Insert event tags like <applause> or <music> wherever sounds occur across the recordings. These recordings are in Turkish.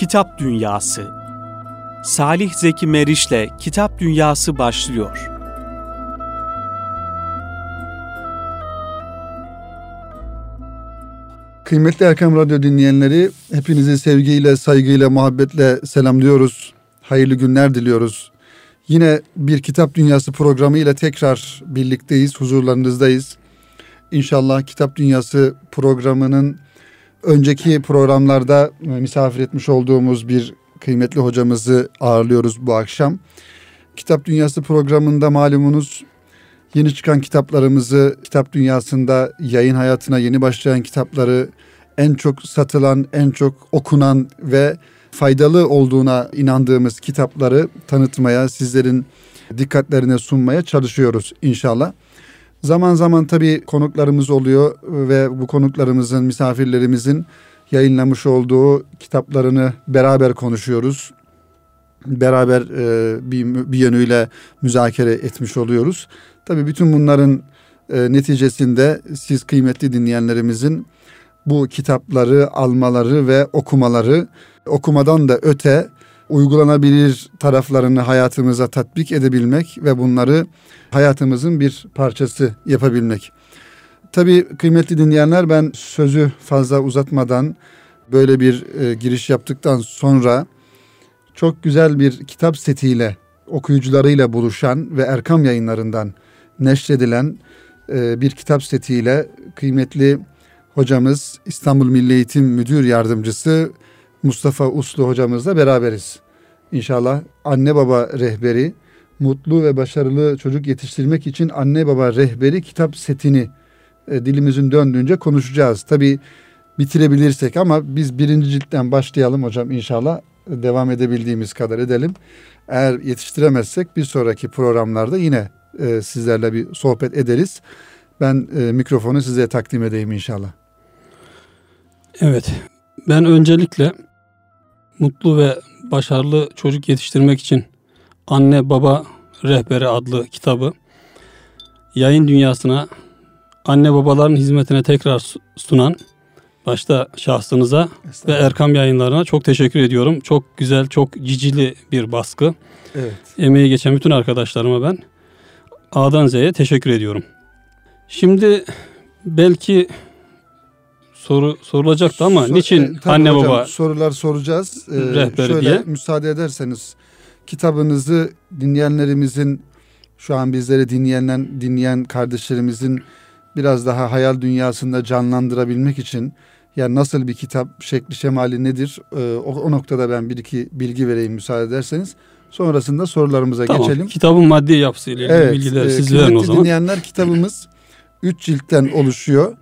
Kitap Dünyası Salih Zeki Meriç'le Kitap Dünyası başlıyor. Kıymetli Erkam Radyo dinleyenleri, hepinizi sevgiyle, saygıyla, muhabbetle selamlıyoruz. Hayırlı günler diliyoruz. Yine bir Kitap Dünyası programı ile tekrar birlikteyiz, huzurlarınızdayız. İnşallah Kitap Dünyası programının önceki programlarda misafir etmiş olduğumuz bir kıymetli hocamızı ağırlıyoruz bu akşam. Kitap Dünyası programında malumunuz yeni çıkan kitaplarımızı kitap dünyasında yayın hayatına yeni başlayan kitapları en çok satılan, en çok okunan ve faydalı olduğuna inandığımız kitapları tanıtmaya, sizlerin dikkatlerine sunmaya çalışıyoruz inşallah. Zaman zaman tabii konuklarımız oluyor ve bu konuklarımızın, misafirlerimizin yayınlamış olduğu kitaplarını beraber konuşuyoruz. Beraber e, bir, bir yönüyle müzakere etmiş oluyoruz. Tabii bütün bunların e, neticesinde siz kıymetli dinleyenlerimizin bu kitapları almaları ve okumaları, okumadan da öte uygulanabilir taraflarını hayatımıza tatbik edebilmek ve bunları hayatımızın bir parçası yapabilmek. Tabii kıymetli dinleyenler ben sözü fazla uzatmadan böyle bir e, giriş yaptıktan sonra çok güzel bir kitap setiyle okuyucularıyla buluşan ve Erkam yayınlarından neşredilen e, bir kitap setiyle kıymetli hocamız İstanbul Milli Eğitim Müdür Yardımcısı Mustafa Uslu hocamızla beraberiz. İnşallah anne baba rehberi, mutlu ve başarılı çocuk yetiştirmek için anne baba rehberi kitap setini e, dilimizin döndüğünce konuşacağız. Tabi bitirebilirsek ama biz birinci ciltten başlayalım hocam inşallah devam edebildiğimiz kadar edelim. Eğer yetiştiremezsek bir sonraki programlarda yine e, sizlerle bir sohbet ederiz. Ben e, mikrofonu size takdim edeyim inşallah. Evet, ben öncelikle mutlu ve başarılı çocuk yetiştirmek için Anne Baba Rehberi adlı kitabı yayın dünyasına anne babaların hizmetine tekrar sunan başta şahsınıza ve Erkam yayınlarına çok teşekkür ediyorum. Çok güzel, çok cicili bir baskı. Evet. Emeği geçen bütün arkadaşlarıma ben A'dan Z'ye teşekkür ediyorum. Şimdi belki soru sorulacaktı ama so, niçin e, anne hocam, baba sorular soracağız. Ee, rehberi şöyle diye. müsaade ederseniz kitabınızı dinleyenlerimizin şu an bizleri dinleyen dinleyen kardeşlerimizin biraz daha hayal dünyasında canlandırabilmek için yani nasıl bir kitap şekli şemali nedir ee, o, o noktada ben bir iki bilgi vereyim müsaade ederseniz. Sonrasında sorularımıza tamam. geçelim. Kitabın maddi yapısıyla ilgili evet, bilgiler e, siz verin o zaman. dinleyenler kitabımız 3 ciltten oluşuyor.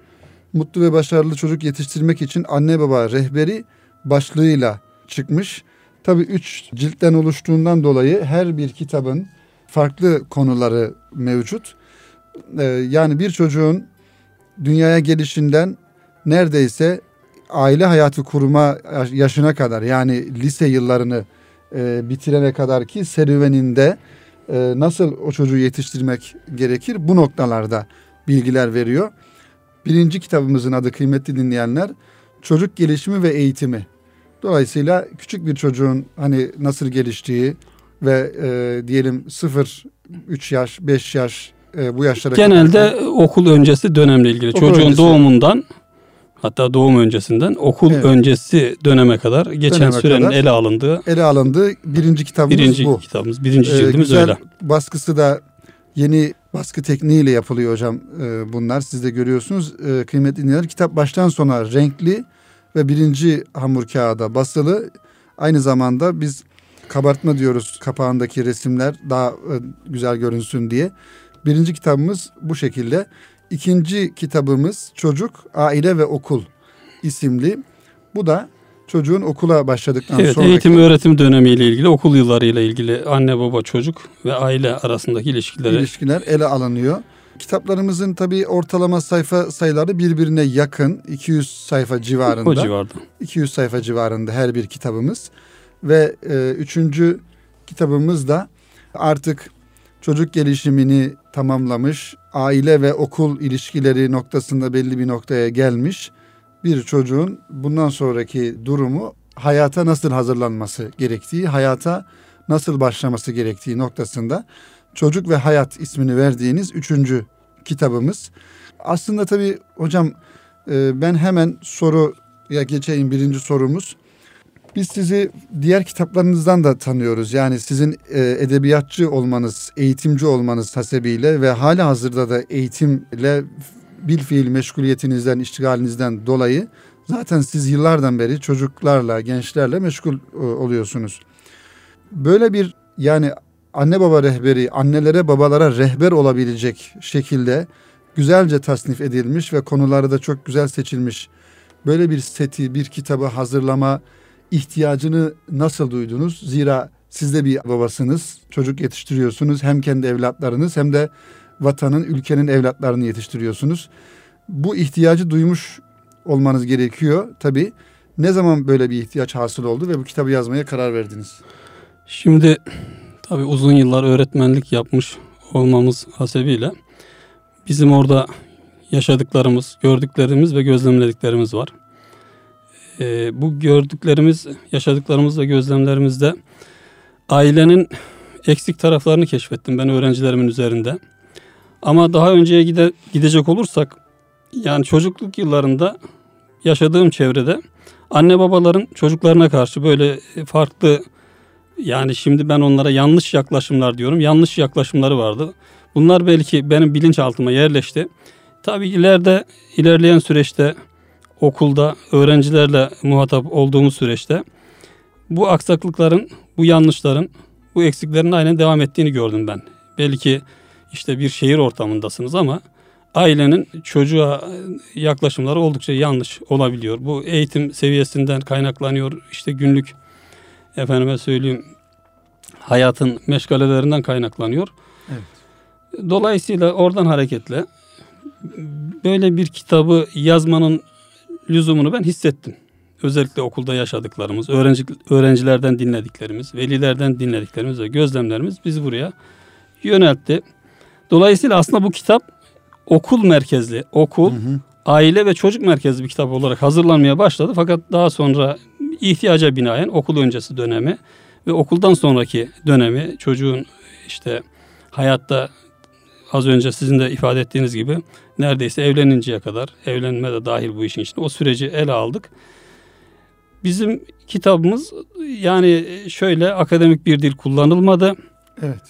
Mutlu ve başarılı çocuk yetiştirmek için anne baba rehberi başlığıyla çıkmış. Tabi üç ciltten oluştuğundan dolayı her bir kitabın farklı konuları mevcut. Ee, yani bir çocuğun dünyaya gelişinden neredeyse aile hayatı kurma yaşına kadar yani lise yıllarını e, bitirene kadar ki serüveninde e, nasıl o çocuğu yetiştirmek gerekir bu noktalarda bilgiler veriyor. Birinci kitabımızın adı kıymetli dinleyenler çocuk gelişimi ve eğitimi. Dolayısıyla küçük bir çocuğun hani nasıl geliştiği ve e, diyelim 0 3 yaş 5 yaş e, bu yaşlara genelde kadar, okul öncesi dönemle ilgili çocuğun öncesi. doğumundan hatta doğum öncesinden okul evet. öncesi döneme kadar geçen döneme sürenin kadar ele alındığı ele alındığı birinci kitabımız birinci bu. kitabımız birinci cildimiz ee, güzel öyle. Baskısı da yeni baskı tekniğiyle yapılıyor hocam e, bunlar. Siz de görüyorsunuz. E, kıymetli dinleyenler kitap baştan sona renkli ve birinci hamur kağıda basılı. Aynı zamanda biz kabartma diyoruz kapağındaki resimler daha e, güzel görünsün diye. Birinci kitabımız bu şekilde. İkinci kitabımız Çocuk, Aile ve Okul isimli. Bu da çocuğun okula başladıktan evet, sonra... eğitim öğretim dönemiyle ilgili, okul yıllarıyla ilgili anne baba çocuk ve aile arasındaki ilişkileri... ilişkiler ele alınıyor. Kitaplarımızın tabii ortalama sayfa sayıları birbirine yakın. 200 sayfa civarında. O civarda. 200 sayfa civarında her bir kitabımız. Ve e, üçüncü kitabımız da artık çocuk gelişimini tamamlamış, aile ve okul ilişkileri noktasında belli bir noktaya gelmiş bir çocuğun bundan sonraki durumu hayata nasıl hazırlanması gerektiği, hayata nasıl başlaması gerektiği noktasında Çocuk ve Hayat ismini verdiğiniz üçüncü kitabımız. Aslında tabii hocam e, ben hemen soruya geçeyim birinci sorumuz. Biz sizi diğer kitaplarınızdan da tanıyoruz. Yani sizin e, edebiyatçı olmanız, eğitimci olmanız hasebiyle ve hala hazırda da eğitimle bil fiil meşguliyetinizden, iştigalinizden dolayı zaten siz yıllardan beri çocuklarla, gençlerle meşgul e, oluyorsunuz. Böyle bir yani anne baba rehberi, annelere babalara rehber olabilecek şekilde güzelce tasnif edilmiş ve konuları da çok güzel seçilmiş. Böyle bir seti, bir kitabı hazırlama ihtiyacını nasıl duydunuz? Zira siz de bir babasınız, çocuk yetiştiriyorsunuz. Hem kendi evlatlarınız hem de vatanın, ülkenin evlatlarını yetiştiriyorsunuz. Bu ihtiyacı duymuş olmanız gerekiyor tabii. Ne zaman böyle bir ihtiyaç hasıl oldu ve bu kitabı yazmaya karar verdiniz? Şimdi tabii uzun yıllar öğretmenlik yapmış olmamız hasebiyle bizim orada yaşadıklarımız, gördüklerimiz ve gözlemlediklerimiz var. Ee, bu gördüklerimiz, yaşadıklarımız ve gözlemlerimizde ailenin eksik taraflarını keşfettim ben öğrencilerimin üzerinde. Ama daha önceye gide, gidecek olursak yani çocukluk yıllarında yaşadığım çevrede anne babaların çocuklarına karşı böyle farklı yani şimdi ben onlara yanlış yaklaşımlar diyorum. Yanlış yaklaşımları vardı. Bunlar belki benim bilinçaltıma yerleşti. Tabii ileride ilerleyen süreçte okulda öğrencilerle muhatap olduğumuz süreçte bu aksaklıkların, bu yanlışların, bu eksiklerin aynen devam ettiğini gördüm ben. Belki işte bir şehir ortamındasınız ama ailenin çocuğa yaklaşımları oldukça yanlış olabiliyor. Bu eğitim seviyesinden kaynaklanıyor. İşte günlük efendime söyleyeyim hayatın meşgalelerinden kaynaklanıyor. Evet. Dolayısıyla oradan hareketle böyle bir kitabı yazmanın lüzumunu ben hissettim. Özellikle okulda yaşadıklarımız, öğrenci, öğrencilerden dinlediklerimiz, velilerden dinlediklerimiz ve gözlemlerimiz bizi buraya yöneltti. Dolayısıyla aslında bu kitap okul merkezli, okul, hı hı. aile ve çocuk merkezli bir kitap olarak hazırlanmaya başladı. Fakat daha sonra ihtiyaca binaen okul öncesi dönemi ve okuldan sonraki dönemi çocuğun işte hayatta az önce sizin de ifade ettiğiniz gibi neredeyse evleninceye kadar evlenme de dahil bu işin içine o süreci ele aldık. Bizim kitabımız yani şöyle akademik bir dil kullanılmadı. Evet.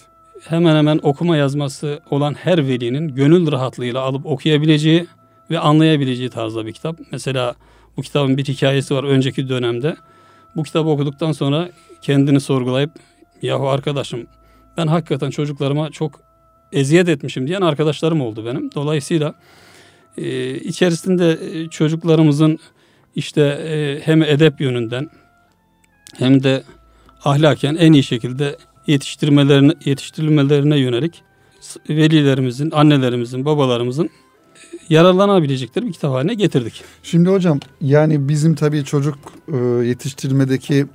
Hemen hemen okuma yazması olan her velinin gönül rahatlığıyla alıp okuyabileceği ve anlayabileceği tarzda bir kitap. Mesela bu kitabın bir hikayesi var önceki dönemde. Bu kitabı okuduktan sonra kendini sorgulayıp yahu arkadaşım ben hakikaten çocuklarıma çok eziyet etmişim diyen arkadaşlarım oldu benim. Dolayısıyla e, içerisinde e, çocuklarımızın işte e, hem edep yönünden hem de ahlaken en iyi şekilde yetiştirmelerine yetiştirilmelerine yönelik velilerimizin, annelerimizin, babalarımızın e, yararlanabilecekleri bir kitap haline getirdik. Şimdi hocam yani bizim tabii çocuk e, yetiştirmedeki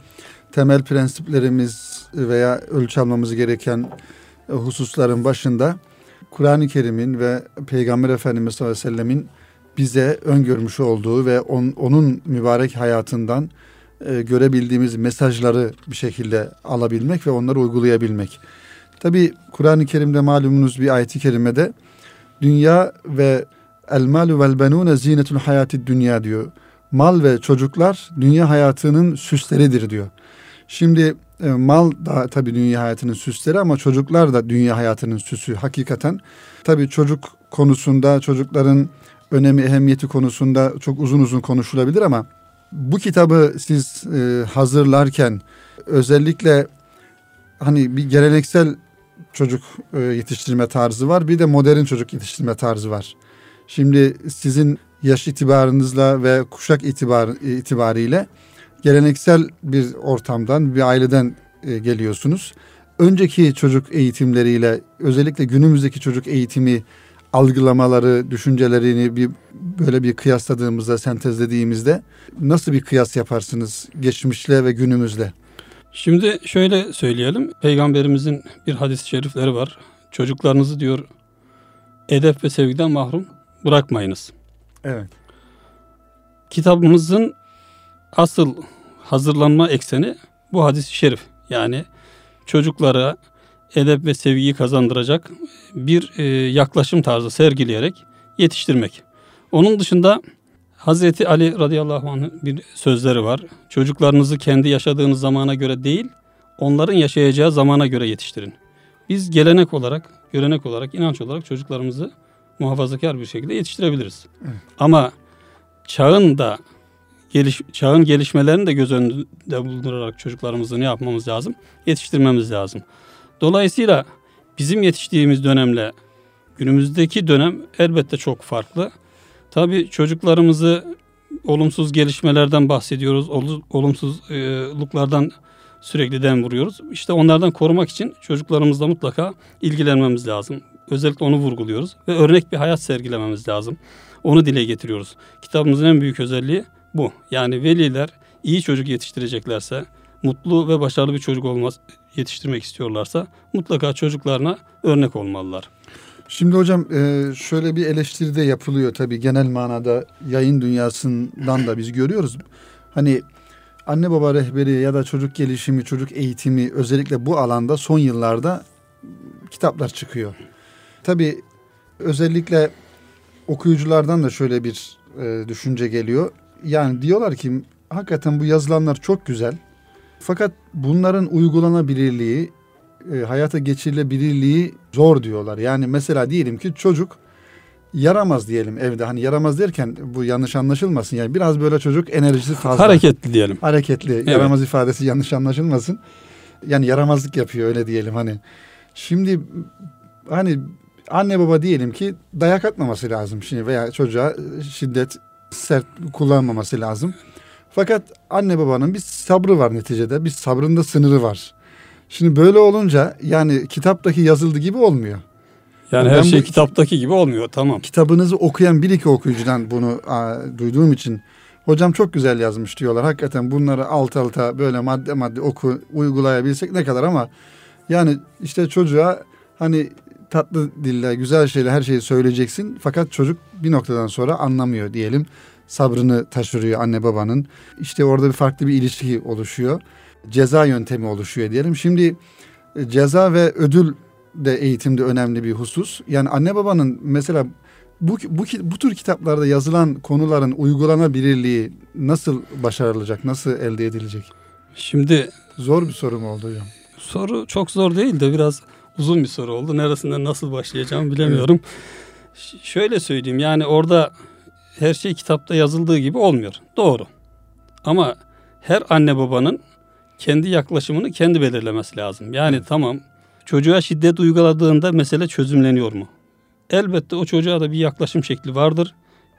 temel prensiplerimiz veya ölçü almamız gereken hususların başında Kur'an-ı Kerim'in ve Peygamber Efendimiz sallallahu aleyhi ve sellemin bize öngörmüş olduğu ve on, onun mübarek hayatından e, görebildiğimiz mesajları bir şekilde alabilmek ve onları uygulayabilmek. Tabi Kur'an-ı Kerim'de malumunuz bir ayeti kerimede dünya ve el malu vel benune zinetul hayati dünya diyor. Mal ve çocuklar dünya hayatının süsleridir diyor. Şimdi e, mal da tabii dünya hayatının süsleri ama çocuklar da dünya hayatının süsü hakikaten. Tabii çocuk konusunda çocukların önemi, ehemmiyeti konusunda çok uzun uzun konuşulabilir ama bu kitabı siz e, hazırlarken özellikle hani bir geleneksel çocuk e, yetiştirme tarzı var bir de modern çocuk yetiştirme tarzı var. Şimdi sizin yaş itibarınızla ve kuşak itibar, itibariyle geleneksel bir ortamdan, bir aileden e, geliyorsunuz. Önceki çocuk eğitimleriyle özellikle günümüzdeki çocuk eğitimi algılamaları, düşüncelerini bir böyle bir kıyasladığımızda, sentezlediğimizde nasıl bir kıyas yaparsınız geçmişle ve günümüzle? Şimdi şöyle söyleyelim. Peygamberimizin bir hadis-i şerifleri var. Çocuklarınızı diyor edep ve sevgiden mahrum bırakmayınız. Evet. Kitabımızın asıl hazırlanma ekseni bu hadis-i şerif. Yani çocuklara edep ve sevgiyi kazandıracak bir e, yaklaşım tarzı sergileyerek yetiştirmek. Onun dışında Hazreti Ali radıyallahu anh'ın bir sözleri var. Çocuklarınızı kendi yaşadığınız zamana göre değil, onların yaşayacağı zamana göre yetiştirin. Biz gelenek olarak, görenek olarak, inanç olarak çocuklarımızı muhafazakar bir şekilde yetiştirebiliriz. Evet. Ama çağın da geliş, çağın gelişmelerini de göz önünde bulundurarak çocuklarımızı ne yapmamız lazım? Yetiştirmemiz lazım. Dolayısıyla bizim yetiştiğimiz dönemle günümüzdeki dönem elbette çok farklı. Tabii çocuklarımızı olumsuz gelişmelerden bahsediyoruz. Olumsuzluklardan sürekli dem vuruyoruz. İşte onlardan korumak için çocuklarımızla mutlaka ilgilenmemiz lazım. Özellikle onu vurguluyoruz ve örnek bir hayat sergilememiz lazım. Onu dile getiriyoruz. Kitabımızın en büyük özelliği bu. Yani veliler iyi çocuk yetiştireceklerse, mutlu ve başarılı bir çocuk olmaz yetiştirmek istiyorlarsa mutlaka çocuklarına örnek olmalılar. Şimdi hocam e, şöyle bir eleştiri de yapılıyor tabii genel manada yayın dünyasından da biz görüyoruz. Hani anne baba rehberi ya da çocuk gelişimi, çocuk eğitimi özellikle bu alanda son yıllarda kitaplar çıkıyor. Tabii özellikle okuyuculardan da şöyle bir e, düşünce geliyor. Yani diyorlar ki hakikaten bu yazılanlar çok güzel. Fakat bunların uygulanabilirliği, e, hayata geçirilebilirliği zor diyorlar. Yani mesela diyelim ki çocuk yaramaz diyelim evde. Hani yaramaz derken bu yanlış anlaşılmasın. Yani biraz böyle çocuk enerjisi fazla. Hareketli diyelim. Hareketli. Evet. Yaramaz ifadesi yanlış anlaşılmasın. Yani yaramazlık yapıyor öyle diyelim hani. Şimdi hani anne baba diyelim ki dayak atmaması lazım şimdi veya çocuğa şiddet sert kullanmaması lazım. Fakat anne babanın bir sabrı var neticede. Bir sabrında sınırı var. Şimdi böyle olunca yani kitaptaki yazıldığı gibi olmuyor. Yani her ben şey bu, kitaptaki gibi olmuyor tamam. Kitabınızı okuyan bir iki okuyucudan bunu a, duyduğum için hocam çok güzel yazmış diyorlar. Hakikaten bunları alt alta böyle madde madde oku uygulayabilsek ne kadar ama yani işte çocuğa hani tatlı dille güzel şeyle her şeyi söyleyeceksin fakat çocuk bir noktadan sonra anlamıyor diyelim. Sabrını taşırıyor anne babanın. İşte orada bir farklı bir ilişki oluşuyor. Ceza yöntemi oluşuyor diyelim. Şimdi e, ceza ve ödül de eğitimde önemli bir husus. Yani anne babanın mesela bu, bu, bu tür kitaplarda yazılan konuların uygulanabilirliği nasıl başarılacak, nasıl elde edilecek? Şimdi zor bir soru mu oldu hocam? Soru çok zor değil de biraz uzun bir soru oldu. Neresinden nasıl başlayacağımı bilemiyorum. Evet. Şöyle söyleyeyim yani orada her şey kitapta yazıldığı gibi olmuyor. Doğru. Ama her anne babanın kendi yaklaşımını kendi belirlemesi lazım. Yani evet. tamam çocuğa şiddet uyguladığında mesele çözümleniyor mu? Elbette o çocuğa da bir yaklaşım şekli vardır.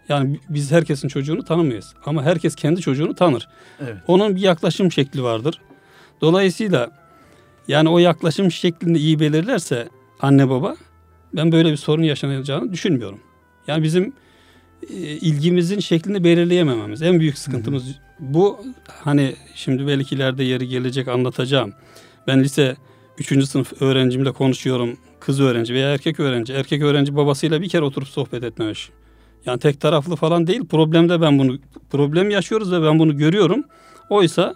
Yani biz herkesin çocuğunu tanımayız ama herkes kendi çocuğunu tanır. Evet. Onun bir yaklaşım şekli vardır. Dolayısıyla yani o yaklaşım şeklini iyi belirlerse anne baba ben böyle bir sorun yaşanacağını düşünmüyorum. Yani bizim ilgimizin şeklini belirleyemememiz en büyük sıkıntımız. Hı hı. Bu hani şimdi belki ileride yeri gelecek anlatacağım. Ben lise 3. sınıf öğrencimle konuşuyorum. Kız öğrenci veya erkek öğrenci. Erkek öğrenci babasıyla bir kere oturup sohbet etmemiş. Yani tek taraflı falan değil. Problemde ben bunu problem yaşıyoruz ve ben bunu görüyorum. Oysa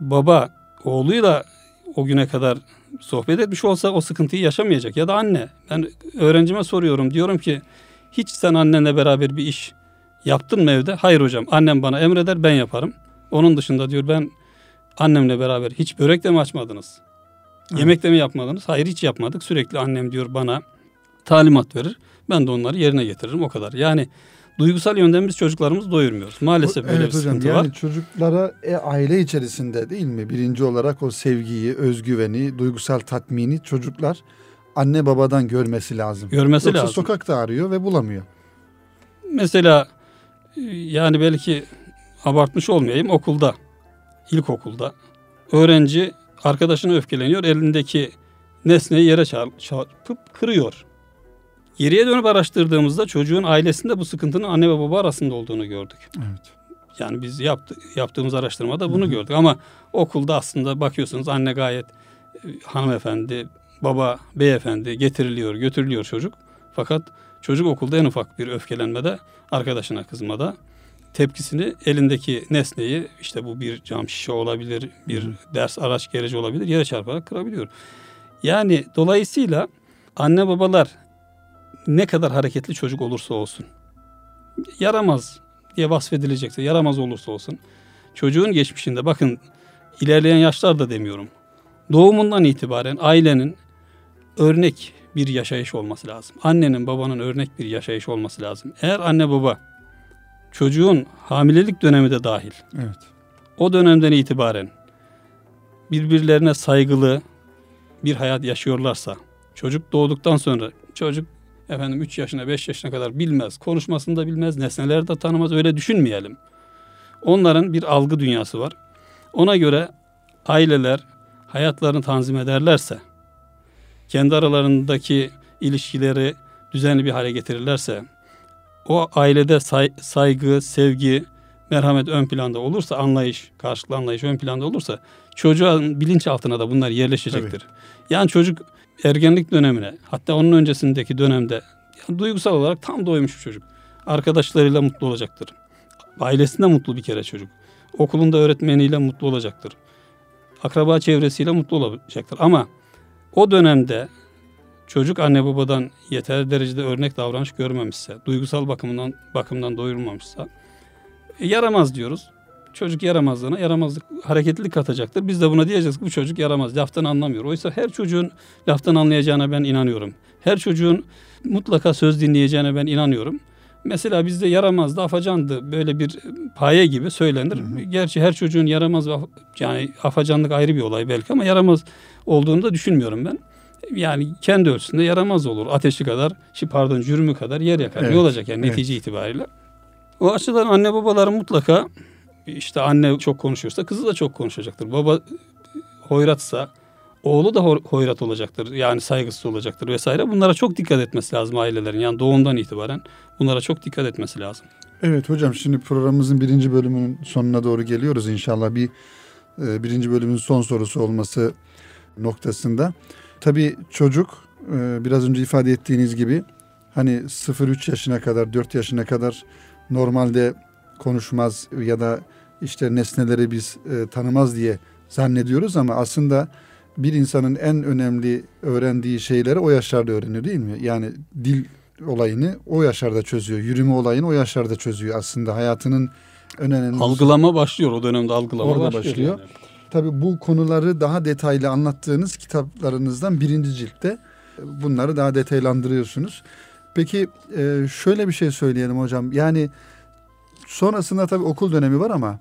baba oğluyla o güne kadar sohbet etmiş olsa o sıkıntıyı yaşamayacak. Ya da anne. Ben öğrencime soruyorum. Diyorum ki hiç sen annenle beraber bir iş yaptın mı evde? Hayır hocam. Annem bana emreder ben yaparım. Onun dışında diyor ben annemle beraber hiç börek de mi açmadınız? Evet. Yemek de mi yapmadınız? Hayır hiç yapmadık. Sürekli annem diyor bana talimat verir. Ben de onları yerine getiririm o kadar. Yani duygusal yönden biz çocuklarımızı doyurmuyoruz. Maalesef böyle evet bir hocam, sıkıntı yani var. Yani çocuklara e, aile içerisinde değil mi? Birinci olarak o sevgiyi, özgüveni, duygusal tatmini çocuklar anne babadan görmesi lazım. Görmesi Yoksa lazım. sokakta arıyor ve bulamıyor. Mesela yani belki abartmış olmayayım okulda, ilkokulda öğrenci arkadaşına öfkeleniyor elindeki nesneyi yere çarpıp kırıyor. Geriye dönüp araştırdığımızda çocuğun ailesinde bu sıkıntının anne ve baba arasında olduğunu gördük. Evet. Yani biz yaptı, yaptığımız araştırmada bunu Hı-hı. gördük ama okulda aslında bakıyorsunuz anne gayet e, hanımefendi, baba beyefendi getiriliyor, götürülüyor çocuk. Fakat çocuk okulda en ufak bir öfkelenmede, arkadaşına kızmada tepkisini elindeki nesneyi işte bu bir cam şişe olabilir, bir ders araç gereci olabilir yere çarparak kırabiliyor. Yani dolayısıyla anne babalar ne kadar hareketli çocuk olursa olsun yaramaz diye vasfedilecekse yaramaz olursa olsun çocuğun geçmişinde bakın ilerleyen yaşlarda demiyorum. Doğumundan itibaren ailenin örnek bir yaşayış olması lazım. Annenin babanın örnek bir yaşayış olması lazım. Eğer anne baba çocuğun hamilelik dönemi de dahil. Evet. O dönemden itibaren birbirlerine saygılı bir hayat yaşıyorlarsa çocuk doğduktan sonra çocuk efendim 3 yaşına 5 yaşına kadar bilmez, konuşmasını da bilmez, nesneleri de tanımaz öyle düşünmeyelim. Onların bir algı dünyası var. Ona göre aileler hayatlarını tanzim ederlerse, kendi aralarındaki ilişkileri düzenli bir hale getirirlerse, o ailede say, saygı, sevgi, merhamet ön planda olursa, anlayış, karşılıklı anlayış ön planda olursa çocuğun bilinçaltına da bunlar yerleşecektir. Tabii. Yani çocuk ergenlik dönemine hatta onun öncesindeki dönemde yani duygusal olarak tam doymuş bir çocuk. Arkadaşlarıyla mutlu olacaktır. Ailesinde mutlu bir kere çocuk. Okulunda öğretmeniyle mutlu olacaktır. Akraba çevresiyle mutlu olacaktır. Ama o dönemde çocuk anne babadan yeterli derecede örnek davranış görmemişse, duygusal bakımından bakımdan doyurmamışsa e, yaramaz diyoruz. Çocuk yaramazlığına yaramazlık hareketlilik katacaktır. Biz de buna diyeceğiz ki bu çocuk yaramaz. Laftan anlamıyor. Oysa her çocuğun laftan anlayacağına ben inanıyorum. Her çocuğun mutlaka söz dinleyeceğine ben inanıyorum. Mesela bizde yaramazdı, afacandı böyle bir paye gibi söylenir. Hı hı. Gerçi her çocuğun yaramaz yani afacanlık ayrı bir olay belki ama yaramaz olduğunu da düşünmüyorum ben. Yani kendi ölçüsünde yaramaz olur. Ateşi kadar, pardon cürmü kadar yer yakar. Evet. Ne olacak yani netice evet. itibariyle. O açıdan anne babaların mutlaka işte anne çok konuşuyorsa kızı da çok konuşacaktır. Baba hoyratsa oğlu da hoyrat olacaktır. Yani saygısız olacaktır vesaire. Bunlara çok dikkat etmesi lazım ailelerin. Yani doğumdan itibaren bunlara çok dikkat etmesi lazım. Evet hocam şimdi programımızın birinci bölümünün sonuna doğru geliyoruz inşallah. Bir e, birinci bölümün son sorusu olması noktasında. Tabii çocuk e, biraz önce ifade ettiğiniz gibi hani 0-3 yaşına kadar 4 yaşına kadar normalde konuşmaz ya da işte nesneleri biz e, tanımaz diye zannediyoruz ama aslında bir insanın en önemli öğrendiği şeyleri o yaşlarda öğreniyor değil mi? Yani dil olayını o yaşlarda çözüyor. Yürüme olayını o yaşlarda çözüyor aslında. Hayatının en önemli... Algılama başlıyor o dönemde algılama Orada başlıyor. başlıyor. Yani. Tabii bu konuları daha detaylı anlattığınız kitaplarınızdan birinci ciltte bunları daha detaylandırıyorsunuz. Peki e, şöyle bir şey söyleyelim hocam. Yani sonrasında tabii okul dönemi var ama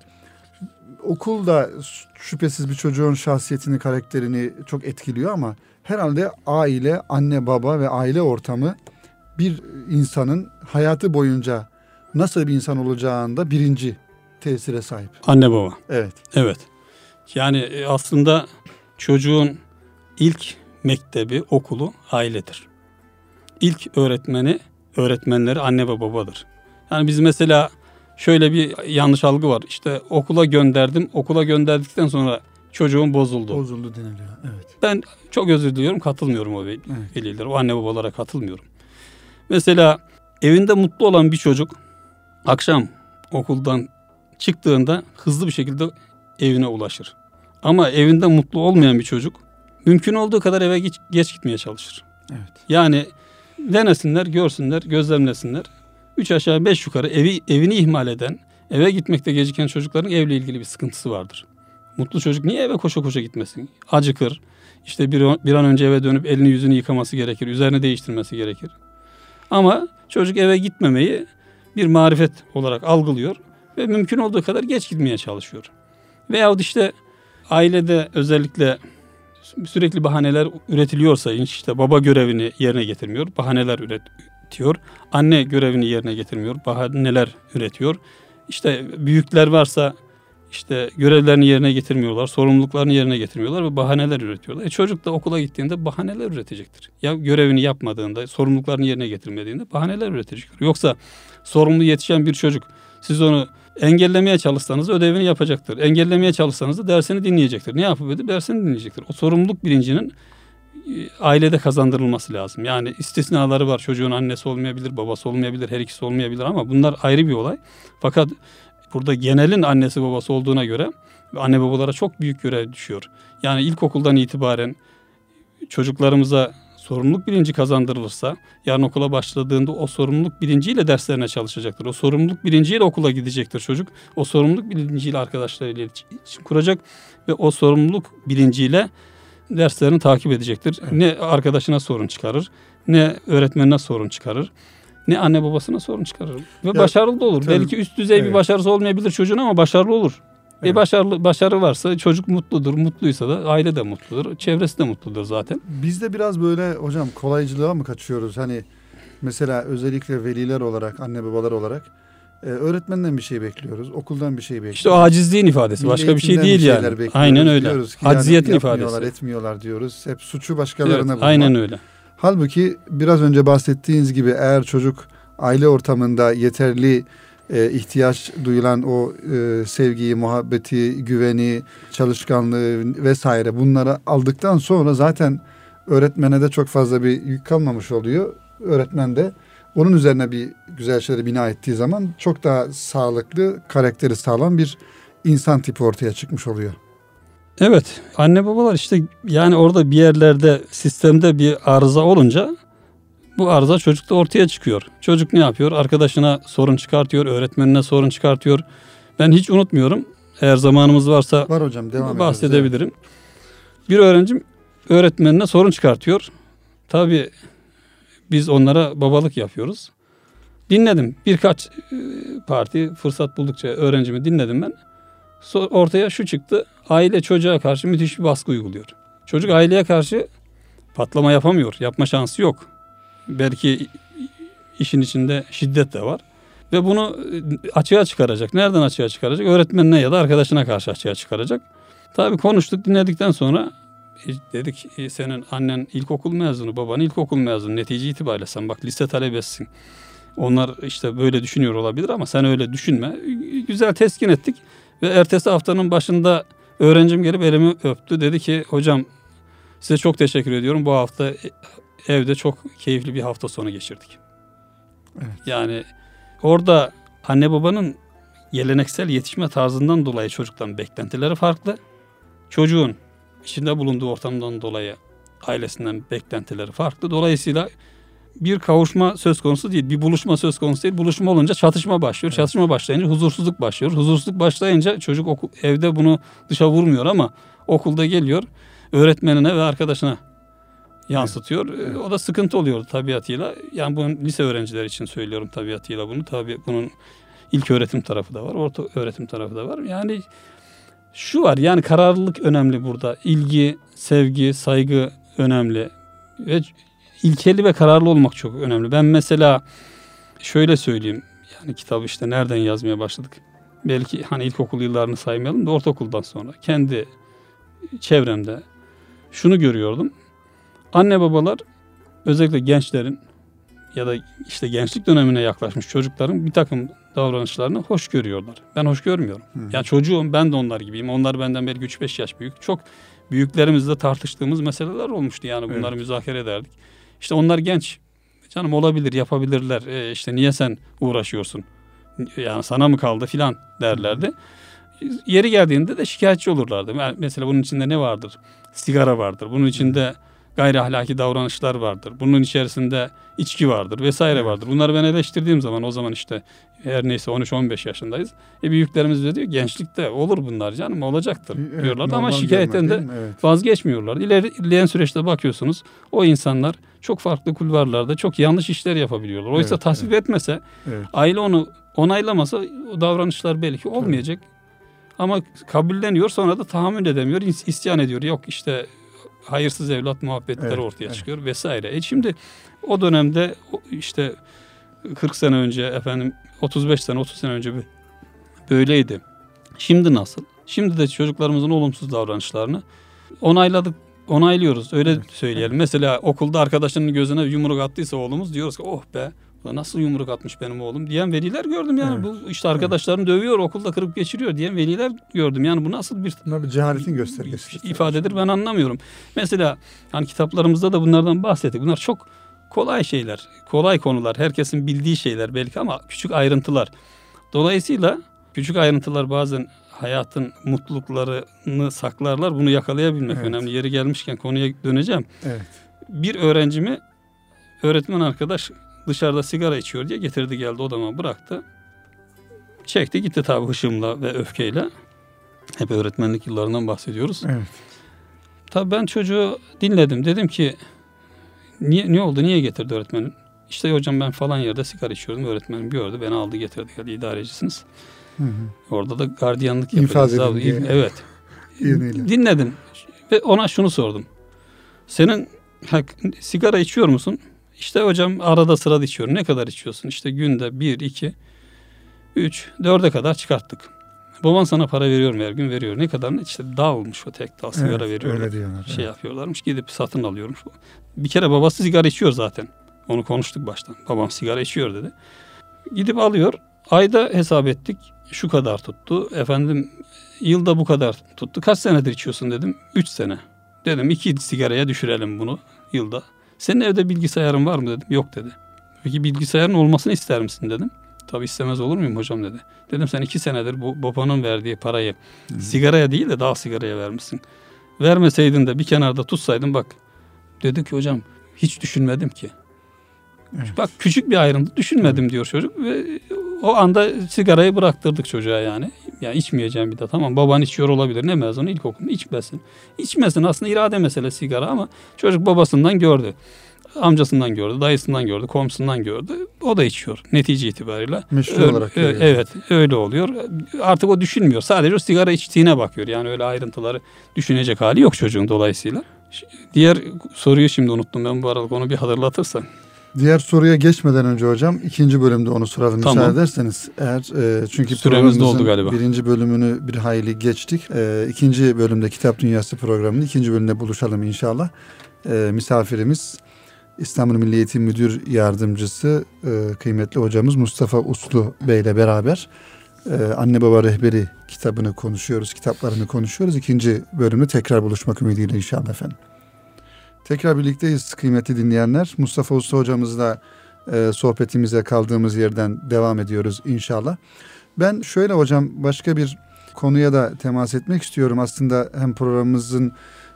okul da şüphesiz bir çocuğun şahsiyetini, karakterini çok etkiliyor ama herhalde aile, anne baba ve aile ortamı bir insanın hayatı boyunca nasıl bir insan olacağında birinci tesire sahip. Anne baba. Evet. Evet. Yani e, aslında çocuğun ilk mektebi, okulu ailedir. İlk öğretmeni, öğretmenleri anne ve babadır. Yani biz mesela şöyle bir yanlış algı var. İşte okula gönderdim. Okula gönderdikten sonra çocuğum bozuldu. Bozuldu deniliyor. Evet. Ben çok özür diliyorum. Katılmıyorum o velilere. Evet. O anne babalara katılmıyorum. Mesela evinde mutlu olan bir çocuk akşam okuldan çıktığında hızlı bir şekilde evine ulaşır. Ama evinde mutlu olmayan bir çocuk mümkün olduğu kadar eve geç, geç gitmeye çalışır. Evet. Yani denesinler, görsünler, gözlemlesinler. Üç aşağı beş yukarı evi evini ihmal eden, eve gitmekte geciken çocukların evle ilgili bir sıkıntısı vardır. Mutlu çocuk niye eve koşa koşa gitmesin? Acıkır. İşte bir, bir an önce eve dönüp elini yüzünü yıkaması gerekir. Üzerine değiştirmesi gerekir. Ama çocuk eve gitmemeyi bir marifet olarak algılıyor ve mümkün olduğu kadar geç gitmeye çalışıyor. Veyahut işte ailede özellikle sürekli bahaneler üretiliyorsa işte baba görevini yerine getirmiyor, bahaneler üretiyor. Anne görevini yerine getirmiyor, bahaneler üretiyor. İşte büyükler varsa işte görevlerini yerine getirmiyorlar, sorumluluklarını yerine getirmiyorlar ve bahaneler üretiyorlar. E çocuk da okula gittiğinde bahaneler üretecektir. Ya görevini yapmadığında, sorumluluklarını yerine getirmediğinde bahaneler üretecektir. Yoksa sorumlu yetişen bir çocuk siz onu engellemeye çalışsanız ödevini yapacaktır. Engellemeye çalışsanız da dersini dinleyecektir. Ne yapıp edip dersini dinleyecektir. O sorumluluk bilincinin ailede kazandırılması lazım. Yani istisnaları var. Çocuğun annesi olmayabilir, babası olmayabilir, her ikisi olmayabilir ama bunlar ayrı bir olay. Fakat burada genelin annesi babası olduğuna göre anne babalara çok büyük görev düşüyor. Yani ilkokuldan itibaren çocuklarımıza sorumluluk bilinci kazandırılırsa yarın okula başladığında o sorumluluk bilinciyle derslerine çalışacaktır. O sorumluluk bilinciyle okula gidecektir çocuk. O sorumluluk bilinciyle arkadaşlarıyla iletişim kuracak ve o sorumluluk bilinciyle derslerini takip edecektir. Evet. Ne arkadaşına sorun çıkarır, ne öğretmenine sorun çıkarır, ne anne babasına sorun çıkarır. Ve ya, başarılı da olur. Tabii, Belki üst düzey evet. bir başarısı olmayabilir çocuğun ama başarılı olur. Evet. E başarılı başarı varsa çocuk mutludur. Mutluysa da aile de mutludur. Çevresi de mutludur zaten. Biz de biraz böyle hocam kolaycılığa mı kaçıyoruz? Hani mesela özellikle veliler olarak, anne babalar olarak e, öğretmenden bir şey bekliyoruz, okuldan bir şey bekliyoruz. İşte o acizliğin ifadesi, başka bir şey değil bir yani. Aynen öyle. Aciziyetin yani ifadesi. etmiyorlar diyoruz. Hep suçu başkalarına evet, bulmak. Aynen öyle. Halbuki biraz önce bahsettiğiniz gibi eğer çocuk aile ortamında yeterli e, ihtiyaç duyulan o e, sevgiyi, muhabbeti, güveni, çalışkanlığı vesaire bunları aldıktan sonra zaten öğretmene de çok fazla bir yük kalmamış oluyor. Öğretmen de onun üzerine bir güzel şeyleri bina ettiği zaman çok daha sağlıklı, karakteri sağlam bir insan tipi ortaya çıkmış oluyor. Evet, anne babalar işte yani orada bir yerlerde sistemde bir arıza olunca bu arıza çocukta ortaya çıkıyor. Çocuk ne yapıyor? Arkadaşına sorun çıkartıyor, öğretmenine sorun çıkartıyor. Ben hiç unutmuyorum. Eğer zamanımız varsa Var hocam, devam bahsedebilirim. Evet. Bir öğrencim öğretmenine sorun çıkartıyor. Tabii biz onlara babalık yapıyoruz. Dinledim. Birkaç e, parti fırsat buldukça öğrencimi dinledim ben. Ortaya şu çıktı. Aile çocuğa karşı müthiş bir baskı uyguluyor. Çocuk aileye karşı patlama yapamıyor. Yapma şansı yok. Belki işin içinde şiddet de var. Ve bunu e, açığa çıkaracak. Nereden açığa çıkaracak? Öğretmenine ya da arkadaşına karşı açığa çıkaracak. Tabii konuştuk dinledikten sonra dedik e, senin annen ilkokul mezunu, baban ilkokul mezunu. Netice itibariyle sen bak lise talebesisin. Onlar işte böyle düşünüyor olabilir ama sen öyle düşünme. Güzel teskin ettik. Ve ertesi haftanın başında öğrencim gelip elimi öptü. Dedi ki hocam size çok teşekkür ediyorum. Bu hafta evde çok keyifli bir hafta sonu geçirdik. Evet. Yani orada anne babanın geleneksel yetişme tarzından dolayı çocuktan beklentileri farklı. Çocuğun içinde bulunduğu ortamdan dolayı ailesinden beklentileri farklı. Dolayısıyla bir kavuşma söz konusu değil, bir buluşma söz konusu değil. Buluşma olunca çatışma başlıyor. Evet. Çatışma başlayınca huzursuzluk başlıyor. Huzursuzluk başlayınca çocuk okul, evde bunu dışa vurmuyor ama okulda geliyor öğretmenine ve arkadaşına yansıtıyor. Evet. O da sıkıntı oluyor tabiatıyla. Yani bunu lise öğrenciler için söylüyorum tabiatıyla bunu. Tabii bunun ilk öğretim tarafı da var, orta öğretim tarafı da var. Yani şu var yani kararlılık önemli burada. İlgi, sevgi, saygı önemli. Ve ilkeli ve kararlı olmak çok önemli. Ben mesela şöyle söyleyeyim. Yani kitabı işte nereden yazmaya başladık? Belki hani ilkokul yıllarını saymayalım da ortaokuldan sonra kendi çevremde şunu görüyordum. Anne babalar özellikle gençlerin ya da işte gençlik dönemine yaklaşmış çocukların bir takım davranışlarını hoş görüyorlar. Ben hoş görmüyorum. Hı. Ya çocuğum ben de onlar gibiyim. Onlar benden belki 3-5 yaş büyük. Çok büyüklerimizle tartıştığımız meseleler olmuştu yani bunları evet. müzakere ederdik. İşte onlar genç. Canım olabilir, yapabilirler. E işte niye sen uğraşıyorsun? Yani sana mı kaldı filan derlerdi. Yeri geldiğinde de şikayetçi olurlardı. Mesela bunun içinde ne vardır? Sigara vardır. Bunun içinde gayri ahlaki davranışlar vardır. Bunun içerisinde içki vardır vesaire vardır. Bunları ben eleştirdiğim zaman o zaman işte her neyse 13-15 yaşındayız. E büyüklerimiz de diyor gençlikte olur bunlar canım olacaktır evet, diyorlar ama şikayetten de evet. vazgeçmiyorlar. İleri, ilerleyen süreçte bakıyorsunuz o insanlar çok farklı kulvarlarda çok yanlış işler yapabiliyorlar. Oysa evet, tasvip evet. etmese evet. aile onu onaylamasa o davranışlar belki olmayacak. Evet. Ama kabulleniyor sonra da tahammül edemiyor, isyan ediyor. Yok işte hayırsız evlat muhabbetleri evet, ortaya evet. çıkıyor vesaire. E şimdi o dönemde işte 40 sene önce efendim 35 sene 30 sene önce böyleydi. Şimdi nasıl? Şimdi de çocuklarımızın olumsuz davranışlarını onayladık onaylıyoruz öyle evet, söyleyelim. Mesela okulda arkadaşının gözüne yumruk attıysa oğlumuz diyoruz ki oh be nasıl yumruk atmış benim oğlum diyen veliler gördüm yani. Evet. Bu işte arkadaşlarım evet. dövüyor okulda kırıp geçiriyor diyen veliler gördüm. Yani bu nasıl bir, bir cehaletin göstergesi. İfadedir ben anlamıyorum. Mesela hani kitaplarımızda da bunlardan bahsettik. Bunlar çok kolay şeyler, kolay konular, herkesin bildiği şeyler belki ama küçük ayrıntılar. Dolayısıyla küçük ayrıntılar bazen hayatın mutluluklarını saklarlar. Bunu yakalayabilmek Evet. önemli. Yeri gelmişken konuya döneceğim. Evet. Bir öğrencimi öğretmen arkadaş dışarıda sigara içiyor diye getirdi geldi odama bıraktı. Çekti gitti tabii hışımla ve öfkeyle. Hep öğretmenlik yıllarından bahsediyoruz. Evet. Tabii ben çocuğu dinledim. Dedim ki niye ne oldu? Niye getirdi öğretmenim? İşte hocam ben falan yerde sigara içiyordum. Öğretmenim gördü. Beni aldı getirdi. Geldi idarecisiniz. Hı hı. Orada da gardiyanlık diye. Evet. <laughs> Dinledim. Ve ona şunu sordum. Senin sigara içiyor musun? İşte hocam arada sırada içiyorum. Ne kadar içiyorsun? İşte günde bir, iki, üç, dörde kadar çıkarttık. Baban sana para veriyor mu her gün? Veriyor. Ne kadar? İşte dağ olmuş o tek dağ sigara Evet, veriyor. Öyle diyorlar. Şey evet. yapıyorlarmış. Gidip satın alıyormuş. Bir kere babası sigara içiyor zaten. Onu konuştuk baştan. Babam sigara içiyor dedi. Gidip alıyor. Ayda hesap ettik. Şu kadar tuttu. Efendim yılda bu kadar tuttu. Kaç senedir içiyorsun dedim. Üç sene. Dedim iki sigaraya düşürelim bunu yılda. Senin evde bilgisayarın var mı dedim. Yok dedi. Peki bilgisayarın olmasını ister misin dedim. Tabii istemez olur muyum hocam dedi. Dedim sen iki senedir bu babanın verdiği parayı sigaraya değil de daha sigaraya vermişsin. Vermeseydin de bir kenarda tutsaydın bak. Dedi ki hocam hiç düşünmedim ki. Evet. Bak küçük bir ayrıntı düşünmedim diyor çocuk ve o anda sigarayı bıraktırdık çocuğa yani. Yani içmeyeceğim bir de tamam baban içiyor olabilir ne mezunu ilkokulunda içmesin. İçmesin aslında irade meselesi sigara ama çocuk babasından gördü. Amcasından gördü, dayısından gördü, komşusundan gördü. O da içiyor netice itibariyle. Meşru Öyle- olarak görüyor. Evet öyle oluyor. Artık o düşünmüyor. Sadece o sigara içtiğine bakıyor. Yani öyle ayrıntıları düşünecek hali yok çocuğun dolayısıyla. Diğer soruyu şimdi unuttum ben bu arada onu bir hatırlatırsan. Diğer soruya geçmeden önce hocam ikinci bölümde onu soralım Tamam. müsaade ederseniz. Eğer e, çünkü Süremiz doldu galiba. birinci bölümünü bir hayli geçtik. E, ikinci bölümde Kitap Dünyası programının ikinci bölümünde buluşalım inşallah. E, misafirimiz İstanbul Milli Eğitim Müdür Yardımcısı e, kıymetli hocamız Mustafa Uslu Bey ile beraber e, Anne Baba Rehberi kitabını konuşuyoruz, kitaplarını konuşuyoruz. İkinci bölümde tekrar buluşmak ümidiyle inşallah efendim. Tekrar birlikteyiz kıymetli dinleyenler. Mustafa Usta hocamızla e, sohbetimize kaldığımız yerden devam ediyoruz inşallah. Ben şöyle hocam başka bir konuya da temas etmek istiyorum. Aslında hem programımızın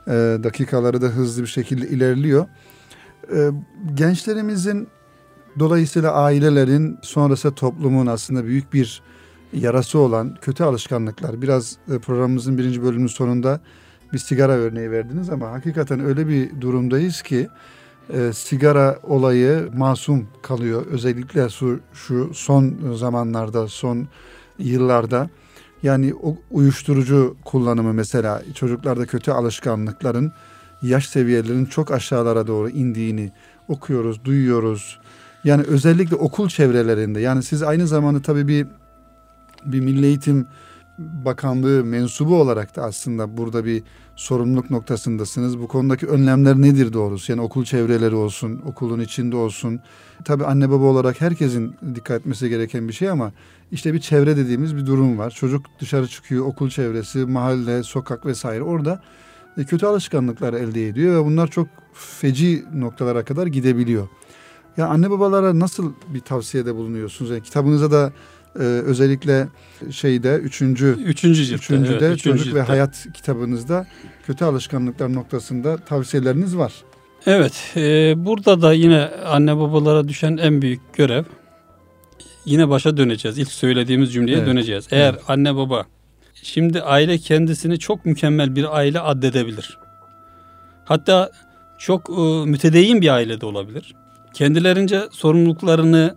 e, dakikaları da hızlı bir şekilde ilerliyor. E, gençlerimizin dolayısıyla ailelerin sonrası toplumun aslında büyük bir yarası olan kötü alışkanlıklar. Biraz e, programımızın birinci bölümünün sonunda bir sigara örneği verdiniz ama hakikaten öyle bir durumdayız ki e, sigara olayı masum kalıyor. Özellikle şu, şu son zamanlarda, son yıllarda yani o uyuşturucu kullanımı mesela çocuklarda kötü alışkanlıkların yaş seviyelerinin çok aşağılara doğru indiğini okuyoruz, duyuyoruz. Yani özellikle okul çevrelerinde yani siz aynı zamanda tabii bir bir Milli Eğitim Bakanlığı mensubu olarak da aslında burada bir sorumluluk noktasındasınız. Bu konudaki önlemler nedir doğrusu? Yani okul çevreleri olsun, okulun içinde olsun. Tabii anne baba olarak herkesin dikkat etmesi gereken bir şey ama işte bir çevre dediğimiz bir durum var. Çocuk dışarı çıkıyor, okul çevresi, mahalle, sokak vesaire orada e, kötü alışkanlıklar elde ediyor ve bunlar çok feci noktalara kadar gidebiliyor. Ya anne babalara nasıl bir tavsiyede bulunuyorsunuz? Yani kitabınıza da e, özellikle şeyde üçüncü Üçüncü ciltte. Üçüncüde evet, çocuk ve ciltte. hayat kitabınızda kötü alışkanlıklar noktasında tavsiyeleriniz var. Evet, e, burada da yine anne babalara düşen en büyük görev yine başa döneceğiz. İlk söylediğimiz cümleye Evet. döneceğiz. Eğer Evet. anne baba şimdi aile kendisini çok mükemmel bir aile addedebilir. Hatta çok e, mütedeyyin bir aile de olabilir. Kendilerince sorumluluklarını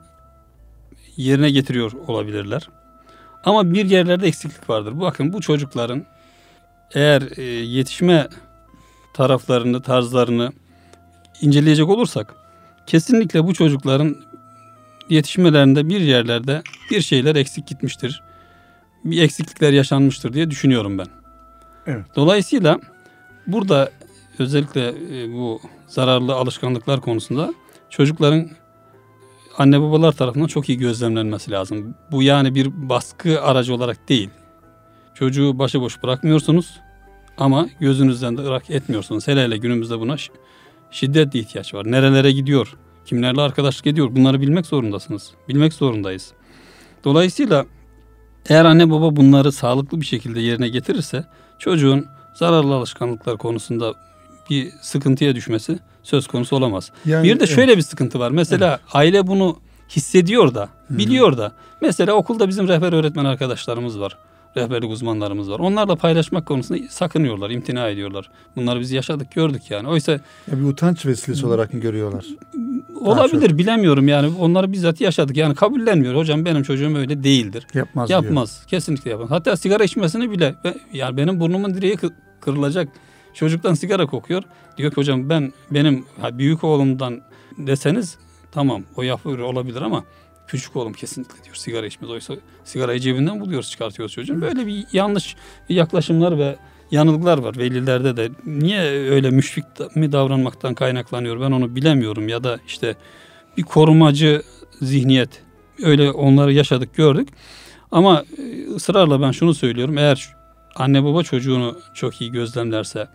yerine getiriyor olabilirler. Ama bir yerlerde eksiklik vardır. Bakın bu çocukların eğer e, yetişme taraflarını, tarzlarını inceleyecek olursak kesinlikle bu çocukların yetişmelerinde bir yerlerde bir şeyler eksik gitmiştir. Bir eksiklikler yaşanmıştır diye düşünüyorum ben. Evet. Dolayısıyla burada özellikle e, bu zararlı alışkanlıklar konusunda çocukların anne babalar tarafından çok iyi gözlemlenmesi lazım. Bu yani bir baskı aracı olarak değil. Çocuğu başıboş bırakmıyorsunuz ama gözünüzden de ırak etmiyorsunuz. Hele hele günümüzde buna şi- şiddetli ihtiyaç var. Nerelere gidiyor? Kimlerle arkadaşlık ediyor? Bunları bilmek zorundasınız. Bilmek zorundayız. Dolayısıyla Eğer anne baba bunları sağlıklı bir şekilde yerine getirirse çocuğun zararlı alışkanlıklar konusunda bir sıkıntıya düşmesi söz konusu olamaz. Yani, bir de şöyle bir sıkıntı var. Mesela aile bunu hissediyor da, biliyor da. Mesela okulda bizim rehber öğretmen arkadaşlarımız var. Rehberlik uzmanlarımız var. Onlarla paylaşmak konusunda sakınıyorlar, imtina ediyorlar. Bunları biz yaşadık, gördük yani. Oysa Ya bir utanç vesilesi olarak mı görüyorlar? olabilir, bilemiyorum yani. Onları bizzat yaşadık. Yani kabullenmiyor. Hocam benim çocuğum öyle değildir. Yapmaz diyor. Yapmaz. Kesinlikle yapmaz. Hatta sigara içmesini bile yani benim burnumun direği kı- kırılacak. Çocuktan sigara kokuyor. Diyor ki hocam ben benim büyük oğlumdan deseniz tamam o yapıyor olabilir ama küçük oğlum kesinlikle diyor sigara içmez. Oysa sigarayı cebinden buluyoruz çıkartıyoruz çocuğun. Böyle bir yanlış yaklaşımlar ve yanılgılar var velilerde de. Niye öyle müşfik mi davranmaktan kaynaklanıyor ben onu bilemiyorum ya da işte bir korumacı zihniyet öyle onları yaşadık gördük. Ama e, ısrarla ben şunu söylüyorum. Eğer anne baba çocuğunu çok iyi gözlemlerse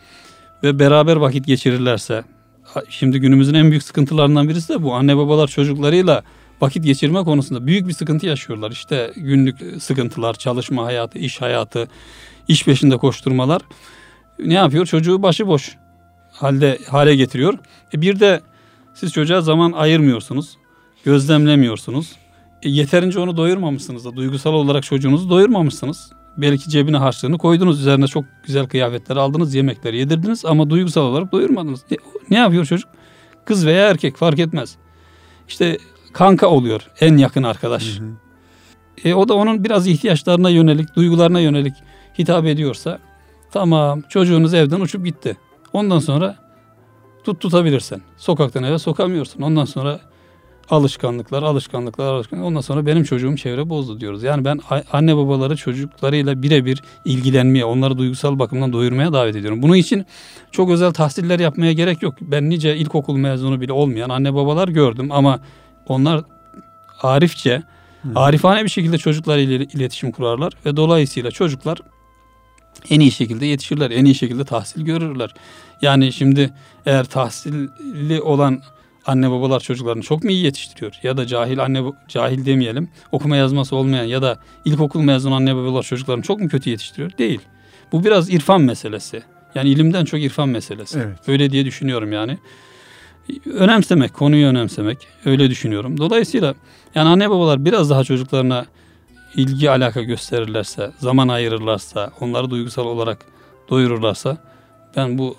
ve beraber vakit geçirirlerse şimdi günümüzün en büyük sıkıntılarından birisi de bu. Anne babalar çocuklarıyla vakit geçirme konusunda büyük bir sıkıntı yaşıyorlar. İşte günlük sıkıntılar, çalışma hayatı, iş hayatı, iş peşinde koşturmalar ne yapıyor? Çocuğu başıboş halde hale getiriyor. E bir de siz çocuğa zaman ayırmıyorsunuz. Gözlemlemiyorsunuz. E yeterince onu doyurmamışsınız da duygusal olarak çocuğunuzu doyurmamışsınız. Belki cebine harçlığını koydunuz üzerine çok güzel kıyafetler aldınız yemekleri yedirdiniz ama duygusal olarak doyurmadınız. E, ne yapıyor çocuk? Kız veya erkek fark etmez. İşte kanka oluyor en yakın arkadaş. Hı hı. E, o da onun biraz ihtiyaçlarına yönelik, duygularına yönelik hitap ediyorsa tamam çocuğunuz evden uçup gitti. Ondan sonra tut tutabilirsen. Sokaktan eve sokamıyorsun. Ondan sonra alışkanlıklar, alışkanlıklar, alışkanlıklar. Ondan sonra benim çocuğum çevre bozdu diyoruz. Yani ben anne babaları çocuklarıyla birebir ilgilenmeye, onları duygusal bakımdan doyurmaya davet ediyorum. Bunun için çok özel tahsiller yapmaya gerek yok. Ben nice ilkokul mezunu bile olmayan anne babalar gördüm ama onlar arifçe, arifane bir şekilde çocuklarıyla iletişim kurarlar ve dolayısıyla çocuklar en iyi şekilde yetişirler, en iyi şekilde tahsil görürler. Yani şimdi eğer tahsilli olan anne babalar çocuklarını çok mu iyi yetiştiriyor? Ya da cahil anne cahil demeyelim, okuma yazması olmayan ya da ilkokul mezunu anne babalar çocuklarını çok mu kötü yetiştiriyor? Değil. Bu biraz irfan meselesi. Yani ilimden çok irfan meselesi. Evet. Öyle diye düşünüyorum yani. Önemsemek, konuyu önemsemek. Öyle düşünüyorum. Dolayısıyla yani anne babalar biraz daha çocuklarına ilgi alaka gösterirlerse, zaman ayırırlarsa, onları duygusal olarak doyururlarsa ben bu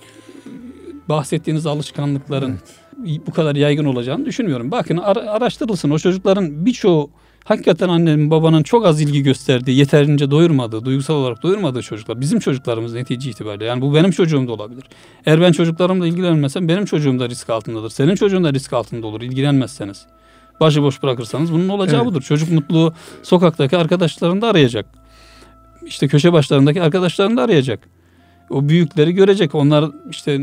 bahsettiğiniz alışkanlıkların bu kadar yaygın olacağını düşünmüyorum. Bakın ara- araştırılsın o çocukların birçoğu hakikaten annenin babanın çok az ilgi gösterdiği, yeterince doyurmadığı, duygusal olarak doyurmadığı çocuklar. Bizim çocuklarımız netice itibariyle. Yani bu benim çocuğum da olabilir. Eğer ben çocuklarımla ilgilenmesem benim çocuğum da risk altındadır. Senin çocuğun da risk altında olur ilgilenmezseniz. Başıboş bırakırsanız bunun olacağı Evet. budur. Çocuk mutlu sokaktaki arkadaşlarını da arayacak. İşte köşe başlarındaki arkadaşlarını da arayacak. O büyükleri görecek. Onlar işte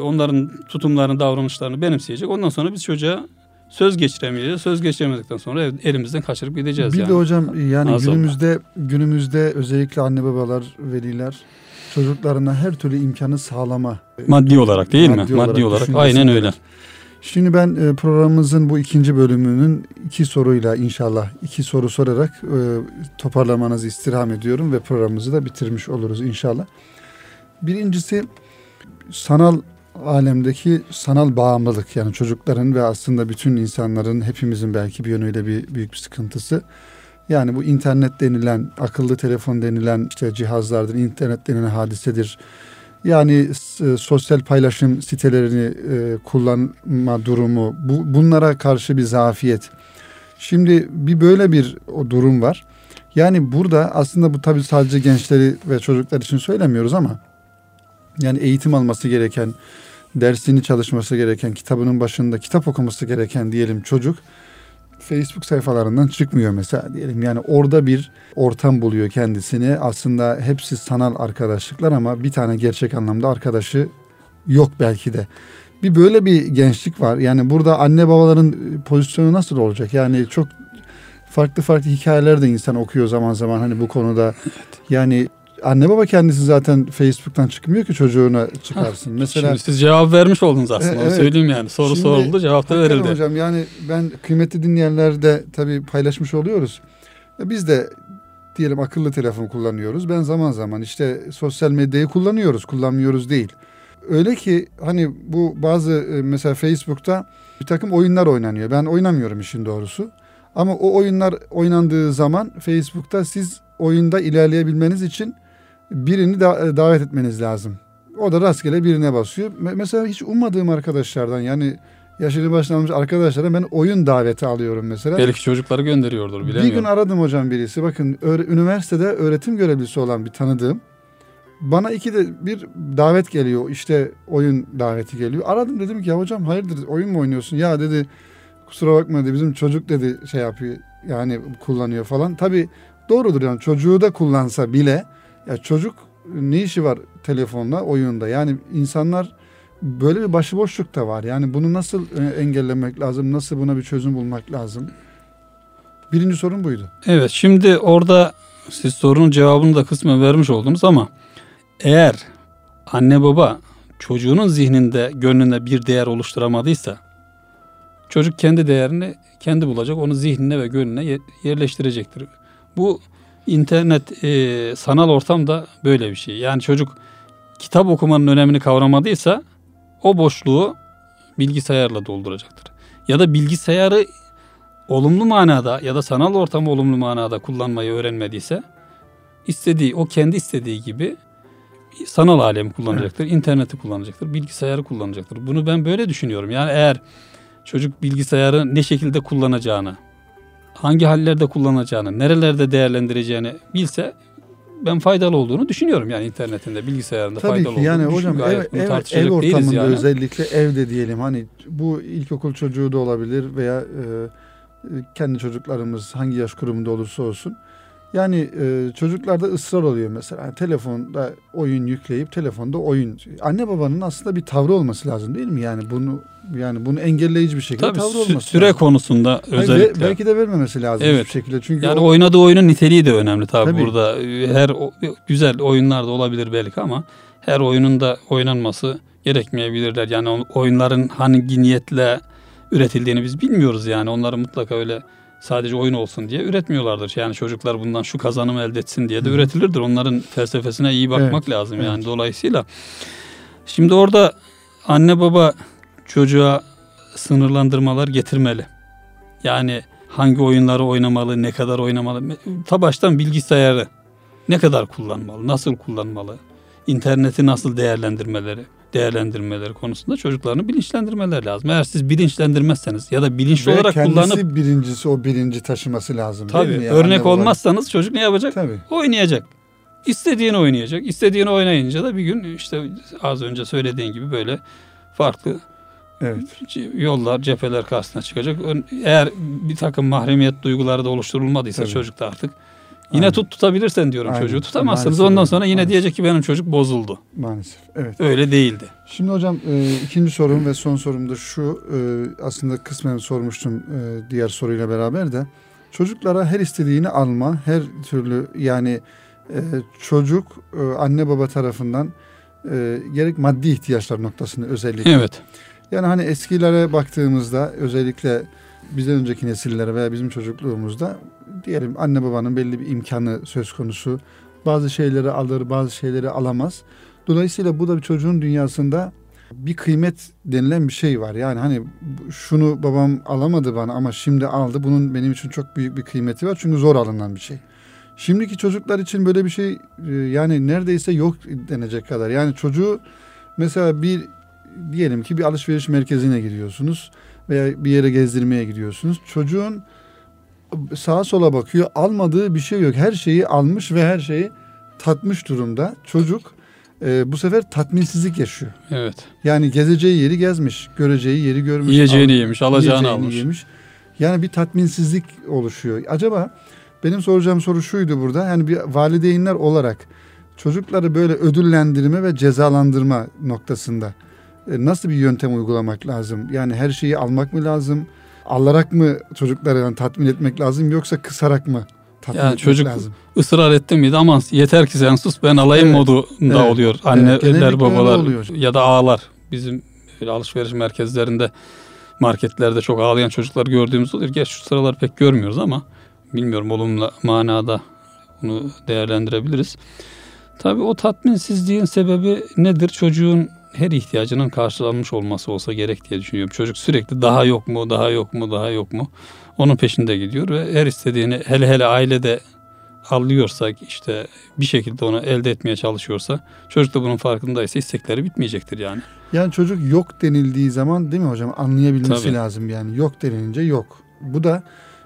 onların tutumlarını, davranışlarını benimseyecek. Ondan sonra biz çocuğa söz geçiremeyeceğiz. Söz geçiremedikten sonra elimizden kaçırıp gideceğiz Bir yani. de hocam yani Maazallah. günümüzde günümüzde özellikle anne babalar, veliler çocuklarına her türlü imkanı sağlama. Maddi olarak değil Maddi mi? olarak Maddi olarak. Aynen öyle. Şimdi ben e, programımızın bu ikinci bölümünün iki soruyla inşallah iki soru sorarak e, toparlamanızı istirham ediyorum ve programımızı da bitirmiş oluruz inşallah. Birincisi sanal alemdeki sanal bağımlılık yani çocukların ve aslında bütün insanların hepimizin belki bir yönüyle bir büyük bir sıkıntısı. Yani bu internet denilen, akıllı telefon denilen işte cihazlardır, internet denilen hadisedir. Yani s- sosyal paylaşım sitelerini e, kullanma durumu, bu bunlara karşı bir zafiyet. Şimdi bir böyle bir o durum var. Yani burada aslında bu tabii sadece gençleri ve çocuklar için söylemiyoruz ama yani eğitim alması gereken, dersini çalışması gereken, kitabının başında kitap okuması gereken diyelim çocuk Facebook sayfalarından çıkmıyor mesela diyelim. Yani orada bir ortam buluyor kendisini. Aslında hepsi sanal arkadaşlıklar ama bir tane gerçek anlamda arkadaşı yok belki de. Bir böyle bir gençlik var. Yani burada anne babaların pozisyonu nasıl olacak? Yani çok farklı farklı hikayeler de insan okuyor zaman zaman hani bu konuda. Yani anne baba kendisi zaten Facebook'tan çıkmıyor ki çocuğuna çıkarsın. <laughs> Mesela Şimdi siz cevap vermiş oldunuz aslında. E, evet. söyleyeyim yani. Soru Şimdi soruldu, cevap da verildi. hocam yani ben kıymetli dinleyenler de tabii paylaşmış oluyoruz. E Biz de diyelim akıllı telefon kullanıyoruz. Ben zaman zaman işte sosyal medyayı kullanıyoruz, kullanmıyoruz değil. Öyle ki hani bu bazı e, mesela Facebook'ta bir takım oyunlar oynanıyor. Ben oynamıyorum işin doğrusu. Ama o oyunlar oynandığı zaman Facebook'ta siz oyunda ilerleyebilmeniz için birini da, e, davet etmeniz lazım. O da rastgele birine basıyor. Mesela hiç ummadığım arkadaşlardan yani yaşını başlanmış arkadaşlara ben oyun daveti alıyorum mesela. Belki çocukları gönderiyordur bilemiyorum. Bir gün aradım hocam birisi. Bakın üniversitede öğretim görevlisi olan bir tanıdığım. Bana iki de bir davet geliyor. İşte oyun daveti geliyor. Aradım dedim ki ya hocam hayırdır oyun mu oynuyorsun? Ya dedi kusura bakma dedi bizim çocuk dedi şey yapıyor yani kullanıyor falan. Tabi doğrudur yani çocuğu da kullansa bile ya çocuk ne işi var telefonla oyunda yani insanlar böyle bir başıboşluk da var. Yani bunu nasıl e, engellemek lazım? Nasıl buna bir çözüm bulmak lazım? Birinci sorun buydu. Evet şimdi orada siz sorunun cevabını da kısmen vermiş oldunuz ama eğer anne baba çocuğunun zihninde, gönlünde bir değer oluşturamadıysa çocuk kendi değerini kendi bulacak, onu zihnine ve gönlüne yerleştirecektir. Bu internet e, sanal ortamda böyle bir şey. Yani çocuk kitap okumanın önemini kavramadıysa o boşluğu bilgisayarla dolduracaktır. Ya da bilgisayarı olumlu manada ya da sanal ortamı olumlu manada kullanmayı öğrenmediyse istediği o kendi istediği gibi sanal alemi kullanacaktır, evet. interneti kullanacaktır, bilgisayarı kullanacaktır. Bunu ben böyle düşünüyorum. Yani eğer çocuk bilgisayarı ne şekilde kullanacağını, hangi hallerde kullanacağını, nerelerde değerlendireceğini bilse ben faydalı olduğunu düşünüyorum yani internetinde, bilgisayarında Tabii faydalı ki yani hocam ev, ev, ev ortamında yani. özellikle evde diyelim hani bu ilkokul çocuğu da olabilir veya e, kendi çocuklarımız hangi yaş grubunda olursa olsun yani e, çocuklarda ısrar oluyor mesela. Yani telefonda oyun yükleyip telefonda oyun. Anne babanın aslında bir tavrı olması lazım değil mi? Yani bunu yani bunu engelleyici bir şekilde Tabii, tavrı olması süre lazım. konusunda özellikle. Hayır, belki de vermemesi lazım evet. bir şekilde. Çünkü yani o, oynadığı oyunun niteliği de önemli tabii, tabii. burada. Her güzel oyunlar da olabilir belki ama her oyunun da oynanması gerekmeyebilirler. Yani oyunların hangi niyetle üretildiğini biz bilmiyoruz yani. Onları mutlaka öyle sadece oyun olsun diye üretmiyorlardır. Yani çocuklar bundan şu kazanımı elde etsin diye de Hı. üretilirdir. Onların felsefesine iyi bakmak evet, lazım evet. yani dolayısıyla. Şimdi orada anne baba çocuğa sınırlandırmalar getirmeli. Yani hangi oyunları oynamalı, ne kadar oynamalı. Ta baştan bilgisayarı ne kadar kullanmalı, nasıl kullanmalı, interneti nasıl değerlendirmeleri değerlendirmeleri konusunda çocuklarını bilinçlendirmeler lazım. Eğer siz bilinçlendirmezseniz ya da bilinçli Ve olarak kendisi kullanıp birincisi o bilinci taşıması lazım tabii, değil mi? Yani örnek olmazsanız çocuk ne yapacak? Tabii. Oynayacak. İstediğini oynayacak. İstediğini oynayınca da bir gün işte az önce söylediğin gibi böyle farklı Evet. Yollar, cepheler karşısına çıkacak. Eğer bir takım mahremiyet duyguları da oluşturulmadıysa Tabii. çocukta artık Yine Aynen. tut tutabilirsen diyorum Aynen. çocuğu. Tutamazsınız. Maalesef Ondan sonra yine Maalesef. diyecek ki benim çocuk bozuldu. Maalesef. Evet. Öyle değildi. Şimdi hocam e, ikinci sorum ve son sorum da şu. E, aslında kısmen sormuştum e, diğer soruyla beraber de. Çocuklara her istediğini alma, her türlü yani e, çocuk e, anne baba tarafından e, gerek maddi ihtiyaçlar noktasında özellikle. Evet. Yani hani eskilere baktığımızda özellikle bizden önceki nesillere veya bizim çocukluğumuzda diyelim anne babanın belli bir imkanı söz konusu. Bazı şeyleri alır, bazı şeyleri alamaz. Dolayısıyla bu da bir çocuğun dünyasında bir kıymet denilen bir şey var. Yani hani şunu babam alamadı bana ama şimdi aldı. Bunun benim için çok büyük bir kıymeti var. Çünkü zor alınan bir şey. Şimdiki çocuklar için böyle bir şey e, yani neredeyse yok denecek kadar. Yani çocuğu mesela bir diyelim ki bir alışveriş merkezine gidiyorsunuz veya bir yere gezdirmeye gidiyorsunuz. Çocuğun sağa sola bakıyor. Almadığı bir şey yok. Her şeyi almış ve her şeyi tatmış durumda. Çocuk e, bu sefer tatminsizlik yaşıyor. Evet. Yani gezeceği yeri gezmiş, göreceği yeri görmüş. Yiyeceğini al, yemiş, alacağını almış. Yemiş. Yani bir tatminsizlik oluşuyor. Acaba benim soracağım soru şuydu burada. Yani bir valideynler olarak çocukları böyle ödüllendirme ve cezalandırma noktasında e, nasıl bir yöntem uygulamak lazım? Yani her şeyi almak mı lazım? Alarak mı çocukları yani tatmin etmek lazım yoksa kısarak mı tatmin yani etmek çocuk lazım? ısrar etti miydi aman yeter ki sen sus ben alayım evet. modunda evet. oluyor. Anneler evet, babalar oluyor. ya da ağlar. Bizim alışveriş merkezlerinde marketlerde çok ağlayan çocuklar gördüğümüz oluyor. Geç şu sıralar pek görmüyoruz ama bilmiyorum olumlu manada bunu değerlendirebiliriz. Tabii o tatminsizliğin sebebi nedir? Çocuğun her ihtiyacının karşılanmış olması olsa gerek diye düşünüyorum. Çocuk sürekli daha yok mu, daha yok mu, daha yok mu? Onun peşinde gidiyor ve her istediğini hele hele ailede alıyorsak işte bir şekilde onu elde etmeye çalışıyorsa çocuk da bunun farkındaysa istekleri bitmeyecektir yani. Yani çocuk yok denildiği zaman değil mi hocam anlayabilmesi Tabii. lazım yani yok denilince yok. Bu da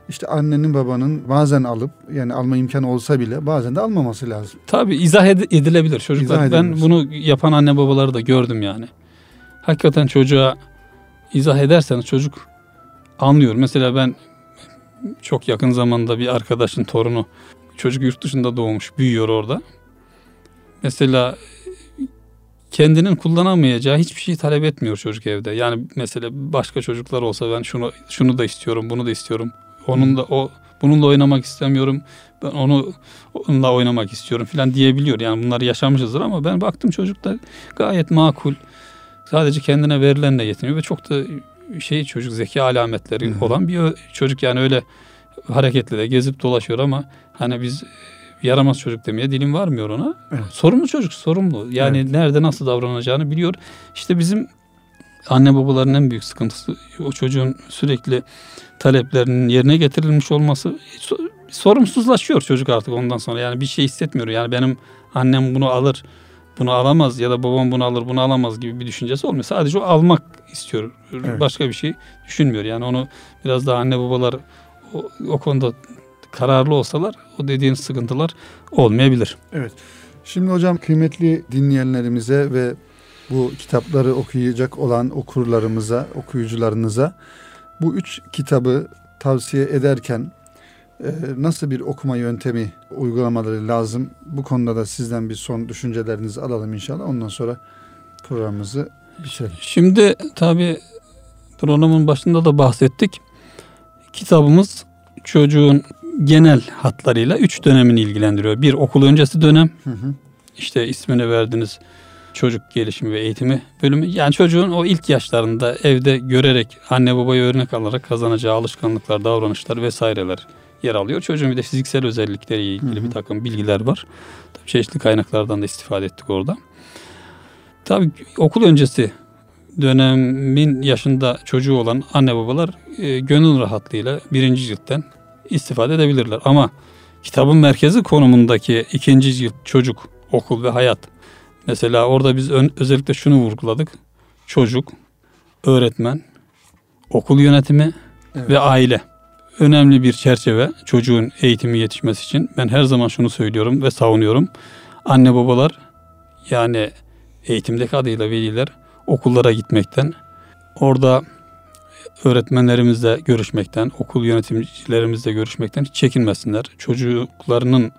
işte annenin babanın bazen alıp yani alma imkanı olsa bile bazen de almaması lazım. Tabii izah ed- edilebilir çocuklar. İzah ben bunu yapan anne babaları da gördüm yani. Hakikaten çocuğa izah ederseniz çocuk anlıyor. Mesela ben çok yakın zamanda bir arkadaşın torunu çocuk yurt dışında doğmuş, büyüyor orada. Mesela kendinin kullanamayacağı hiçbir şey talep etmiyor çocuk evde. Yani mesela başka çocuklar olsa ben şunu şunu da istiyorum, bunu da istiyorum. Onun da o bununla oynamak istemiyorum. Ben onu onunla oynamak istiyorum falan diyebiliyor. Yani bunları yaşamışızdır ama ben baktım çocukta gayet makul. Sadece kendine verilenle yetiniyor ve çok da şey çocuk zeki alametleri olan bir çocuk yani öyle hareketli de gezip dolaşıyor ama hani biz yaramaz çocuk demeye dilim varmıyor ona. Evet. Sorumlu çocuk sorumlu. Yani nerede nasıl davranacağını biliyor. İşte bizim anne babaların en büyük sıkıntısı o çocuğun sürekli taleplerinin yerine getirilmiş olması So- sorumsuzlaşıyor çocuk artık ondan sonra. Yani bir şey hissetmiyor. Yani benim annem bunu alır, bunu alamaz ya da babam bunu alır, bunu alamaz gibi bir düşüncesi olmuyor. Sadece o almak istiyor. Evet. Başka bir şey düşünmüyor. Yani onu biraz daha anne babalar o, o konuda kararlı olsalar o dediğin sıkıntılar olmayabilir. Şimdi hocam kıymetli dinleyenlerimize ve bu kitapları okuyacak olan okurlarımıza, okuyucularınıza bu üç kitabı tavsiye ederken e, nasıl bir okuma yöntemi uygulamaları lazım? Bu konuda da sizden bir son düşüncelerinizi alalım inşallah. Ondan sonra programımızı bitirelim. Şimdi tabi programın başında da bahsettik. Kitabımız çocuğun genel hatlarıyla üç dönemini ilgilendiriyor. Bir okul öncesi dönem, Hı hı. işte ismini verdiğiniz çocuk gelişimi ve eğitimi bölümü. Yani çocuğun o ilk yaşlarında evde görerek anne babayı örnek alarak kazanacağı alışkanlıklar, davranışlar vesaireler yer alıyor. Çocuğun bir de fiziksel özellikleriyle ilgili Hı hı. bir takım bilgiler var. Tabii çeşitli kaynaklardan da istifade ettik orada. Tabii okul öncesi dönemin yaşında çocuğu olan anne babalar e, gönül rahatlığıyla birinci ciltten istifade edebilirler. Ama kitabın merkezi konumundaki ikinci cilt çocuk, okul ve hayat. Mesela orada biz ön- özellikle şunu vurguladık. Çocuk, öğretmen, okul yönetimi Evet. ve aile. Önemli bir çerçeve çocuğun eğitimi yetişmesi için. Ben her zaman şunu söylüyorum ve savunuyorum. Anne babalar yani eğitimdeki adıyla veliler okullara gitmekten, orada öğretmenlerimizle görüşmekten, okul yöneticilerimizle görüşmekten hiç çekinmesinler. Çocuklarının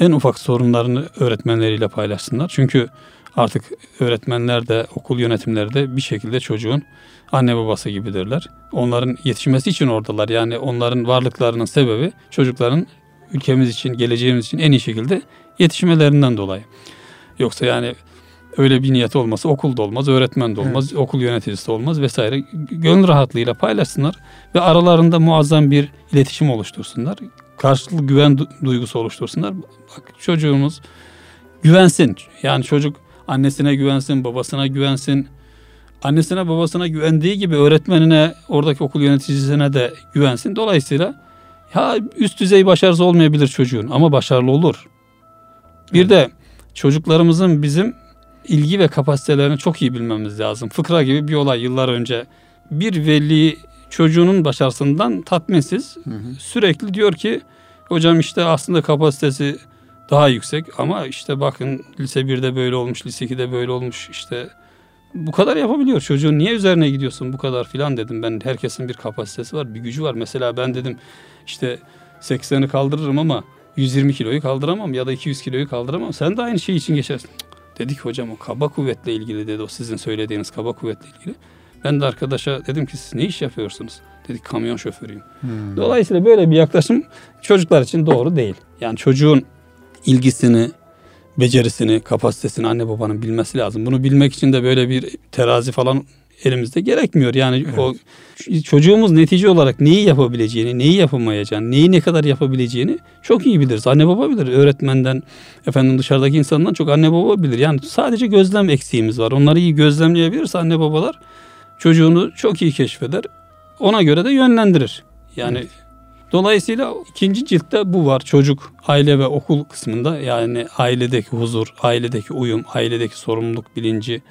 en ufak sorunlarını öğretmenleriyle paylaşsınlar. Çünkü artık öğretmenler de okul yönetimleri de bir şekilde çocuğun anne babası gibidirler. Onların yetişmesi için oradalar. Yani onların varlıklarının sebebi çocukların ülkemiz için, geleceğimiz için en iyi şekilde yetişmelerinden dolayı. Yoksa yani öyle bir niyet olmasa okul da olmaz, öğretmen de olmaz, okul yöneticisi de olmaz vesaire. Gönül rahatlığıyla paylaşsınlar ve aralarında muazzam bir iletişim oluştursunlar. Karşılıklı güven du- duygusu oluştursunlar. Bak çocuğumuz güvensin. Yani çocuk annesine güvensin, babasına güvensin. Annesine babasına güvendiği gibi öğretmenine, oradaki okul yöneticisine de güvensin. Dolayısıyla ya üst düzey başarısı olmayabilir çocuğun ama başarılı olur. Bir de çocuklarımızın bizim ilgi ve kapasitelerini çok iyi bilmemiz lazım. Fıkra gibi bir olay yıllar önce bir veli çocuğunun başarısından tatminsiz. Hı hı. sürekli diyor ki hocam işte aslında kapasitesi daha yüksek ama işte bakın lise 1'de böyle olmuş, lise 2'de böyle olmuş işte bu kadar yapabiliyor. Çocuğun niye üzerine gidiyorsun bu kadar filan? dedim ben. Herkesin bir kapasitesi var bir gücü var. Mesela ben dedim işte 80'i kaldırırım ama 120 kiloyu kaldıramam ya da 200 kiloyu kaldıramam. Sen de aynı şey için geçersin. Cık, dedi ki hocam o kaba kuvvetle ilgili dedi o sizin söylediğiniz kaba kuvvetle ilgili ben de arkadaşa dedim ki siz ne iş yapıyorsunuz dedik kamyon şoförüyüm Hmm. Dolayısıyla böyle bir yaklaşım çocuklar için doğru değil. Yani çocuğun ilgisini, becerisini, kapasitesini anne babanın bilmesi lazım. Bunu bilmek için de böyle bir terazi falan elimizde gerekmiyor. Yani Evet. o çocuğumuz netice olarak neyi yapabileceğini, neyi yapamayacağını, neyi ne kadar yapabileceğini çok iyi biliriz. Anne baba bilir. Öğretmenden, efendim dışarıdaki insandan çok anne baba bilir. Yani sadece gözlem eksiğimiz var. Onları iyi gözlemleyebilirse anne babalar çocuğunu çok iyi keşfeder. Ona göre de yönlendirir. Yani dolayısıyla ikinci ciltte bu var. Çocuk, aile ve okul kısmında yani ailedeki huzur, ailedeki uyum, ailedeki sorumluluk bilinci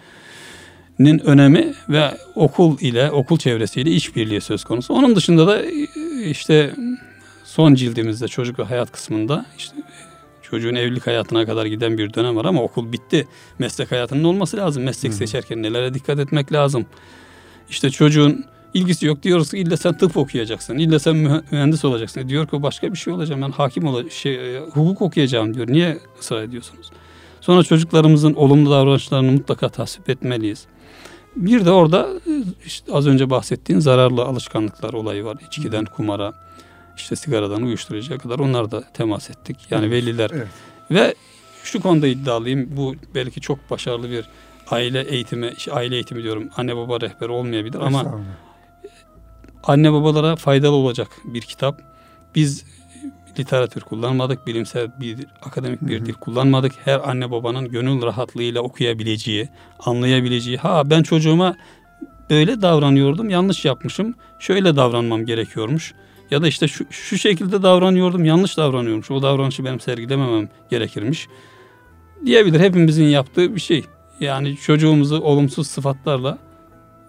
nin önemi ve okul ile okul çevresiyle işbirliği söz konusu. Onun dışında da işte son cildimizde çocuk ve hayat kısmında işte çocuğun evlilik hayatına kadar giden bir dönem var ama okul bitti. Meslek hayatının olması lazım. Meslek seçerken nelere dikkat etmek lazım. İşte çocuğun ilgisi yok diyoruz ki illa sen tıp okuyacaksın. illa sen mühe- mühendis olacaksın. Diyor ki başka bir şey olacağım. Ben hakim olacağım. Şey, e, hukuk okuyacağım diyor. Niye ısrar ediyorsunuz? Sonra çocuklarımızın olumlu davranışlarını mutlaka tasvip etmeliyiz. Bir de orada e, işte az önce bahsettiğin zararlı alışkanlıklar olayı var. İçkiden kumara, işte sigaradan uyuşturucuya kadar onlar da temas ettik. Yani veliler Evet. ve şu konuda iddialıyım. Bu belki çok başarılı bir aile eğitimi, işte aile eğitimi diyorum. Anne baba rehberi olmayabilir ama anne babalara faydalı olacak bir kitap. Biz literatür kullanmadık, bilimsel bir akademik bir Hı hı. dil kullanmadık. Her anne babanın gönül rahatlığıyla okuyabileceği, anlayabileceği, ha ben çocuğuma böyle davranıyordum, yanlış yapmışım, şöyle davranmam gerekiyormuş. Ya da işte şu, şu şekilde davranıyordum, yanlış davranıyormuş. O davranışı benim sergilememem gerekirmiş. Diyebilir hepimizin yaptığı bir şey. Yani çocuğumuzu olumsuz sıfatlarla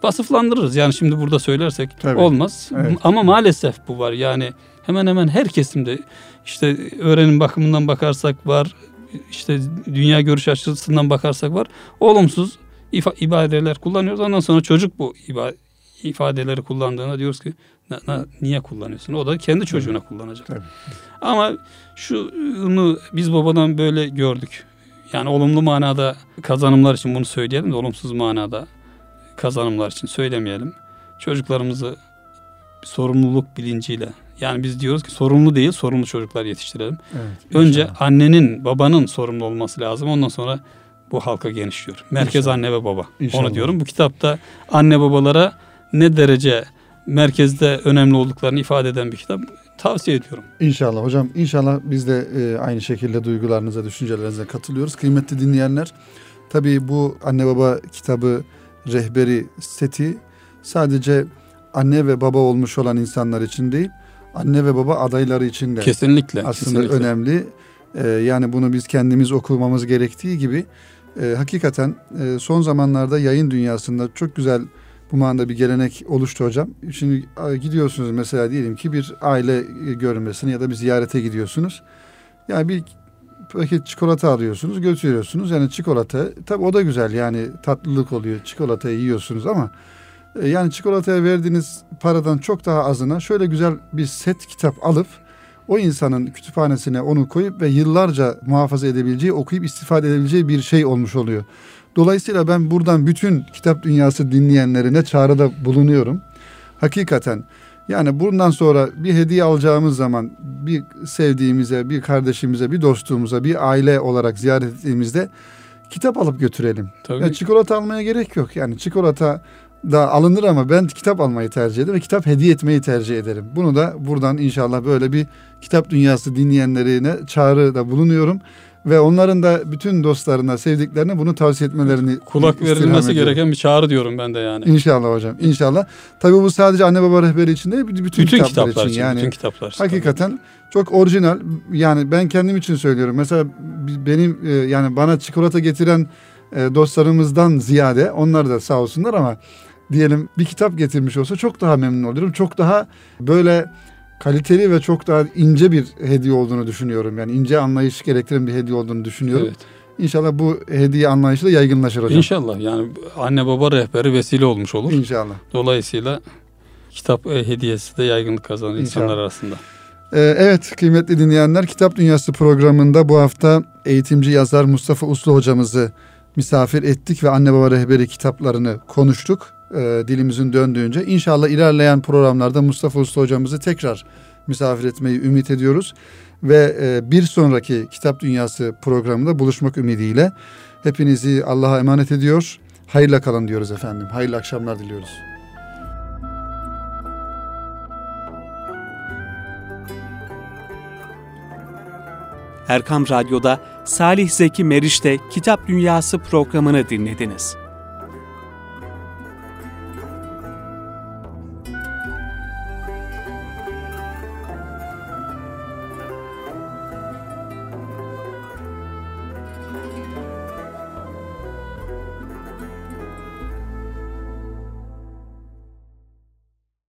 vasıflandırırız. Yani şimdi burada söylersek Tabii. olmaz. Evet. Ama maalesef bu var. Yani hemen hemen her kesimde işte öğrenim bakımından bakarsak var. işte dünya görüş açısından bakarsak var. Olumsuz ifa- ibadeler kullanıyoruz. Ondan sonra çocuk bu iba- ifadeleri kullandığında diyoruz ki "Na- na- niye kullanıyorsun? O da kendi çocuğuna kullanacak. Tabii. Ama şunu biz babadan böyle gördük. Yani olumlu manada kazanımlar için bunu söyleyelim de olumsuz manada kazanımlar için söylemeyelim. Çocuklarımızı sorumluluk bilinciyle yani biz diyoruz ki sorumlu değil sorumlu çocuklar yetiştirelim. Evet, Önce inşallah. annenin babanın sorumlu olması lazım. Ondan sonra bu halka genişliyor. Merkez İnşallah. anne ve baba. İnşallah. Onu diyorum. Bu kitapta anne babalara ne derece merkezde önemli olduklarını ifade eden bir kitap. Tavsiye ediyorum. İnşallah hocam inşallah biz de e, aynı şekilde duygularınıza, düşüncelerinize katılıyoruz. Kıymetli dinleyenler tabii bu anne baba kitabı rehberi seti sadece anne ve baba olmuş olan insanlar için değil, anne ve baba adayları için de Kesinlikle. aslında kesinlikle. önemli. E, yani bunu biz kendimiz okumamız gerektiği gibi e, hakikaten e, son zamanlarda yayın dünyasında çok güzel bu manada bir gelenek oluştu hocam. Şimdi gidiyorsunuz mesela diyelim ki bir aile e, görünmesine ya da bir ziyarete gidiyorsunuz. Yani bir paket çikolata alıyorsunuz götürüyorsunuz. Yani çikolata tabi o da güzel yani tatlılık oluyor. Çikolatayı yiyorsunuz ama e, yani çikolataya verdiğiniz paradan çok daha azına şöyle güzel bir set kitap alıp o insanın kütüphanesine onu koyup ve yıllarca muhafaza edebileceği, okuyup istifade edebileceği bir şey olmuş oluyor. Dolayısıyla ben buradan bütün kitap dünyası dinleyenlerine çağrıda bulunuyorum. Hakikaten yani bundan sonra bir hediye alacağımız zaman bir sevdiğimize, bir kardeşimize, bir dostumuza, bir aile olarak ziyaret ettiğimizde kitap alıp götürelim. Tabii. Yani çikolata almaya gerek yok. Yani çikolata da alınır ama ben kitap almayı tercih ederim ve kitap hediye etmeyi tercih ederim. Bunu da buradan inşallah böyle bir kitap dünyası dinleyenlerine çağrıda bulunuyorum. Ve onların da bütün dostlarına, sevdiklerine bunu tavsiye etmelerini Kulak verilmesi gereken bir çağrı diyorum ben de yani. İnşallah hocam. İnşallah. Tabii bu sadece anne baba rehberi için değil, bütün, bütün kitaplar, kitaplar için. için, Yani bütün kitaplar için. hakikaten çok orijinal. Yani ben kendim için söylüyorum. Mesela benim e, yani bana çikolata getiren e, dostlarımızdan ziyade onlar da sağ olsunlar ama diyelim bir kitap getirmiş olsa çok daha memnun olurum. Çok daha böyle kaliteli ve çok daha ince bir hediye olduğunu düşünüyorum. Yani ince anlayış gerektiren bir hediye olduğunu düşünüyorum. Evet. İnşallah bu hediye anlayışı da yaygınlaşır hocam. İnşallah yani anne baba rehberi vesile olmuş olur. İnşallah. Dolayısıyla kitap e, hediyesi de yaygınlık kazanır insanlar İnşallah. arasında. Ee, Evet kıymetli dinleyenler Kitap Dünyası programında bu hafta eğitimci yazar Mustafa Uslu hocamızı misafir ettik ve anne baba rehberi kitaplarını konuştuk e, dilimizin döndüğünce. İnşallah ilerleyen programlarda Mustafa Usta hocamızı tekrar misafir etmeyi ümit ediyoruz. Ve e, bir sonraki Kitap Dünyası programında buluşmak ümidiyle hepinizi Allah'a emanet ediyor. Hayırla kalın diyoruz efendim. Hayırlı akşamlar diliyoruz. Erkam Radyo'da Salih Zeki Meriç'te Kitap Dünyası programını dinlediniz.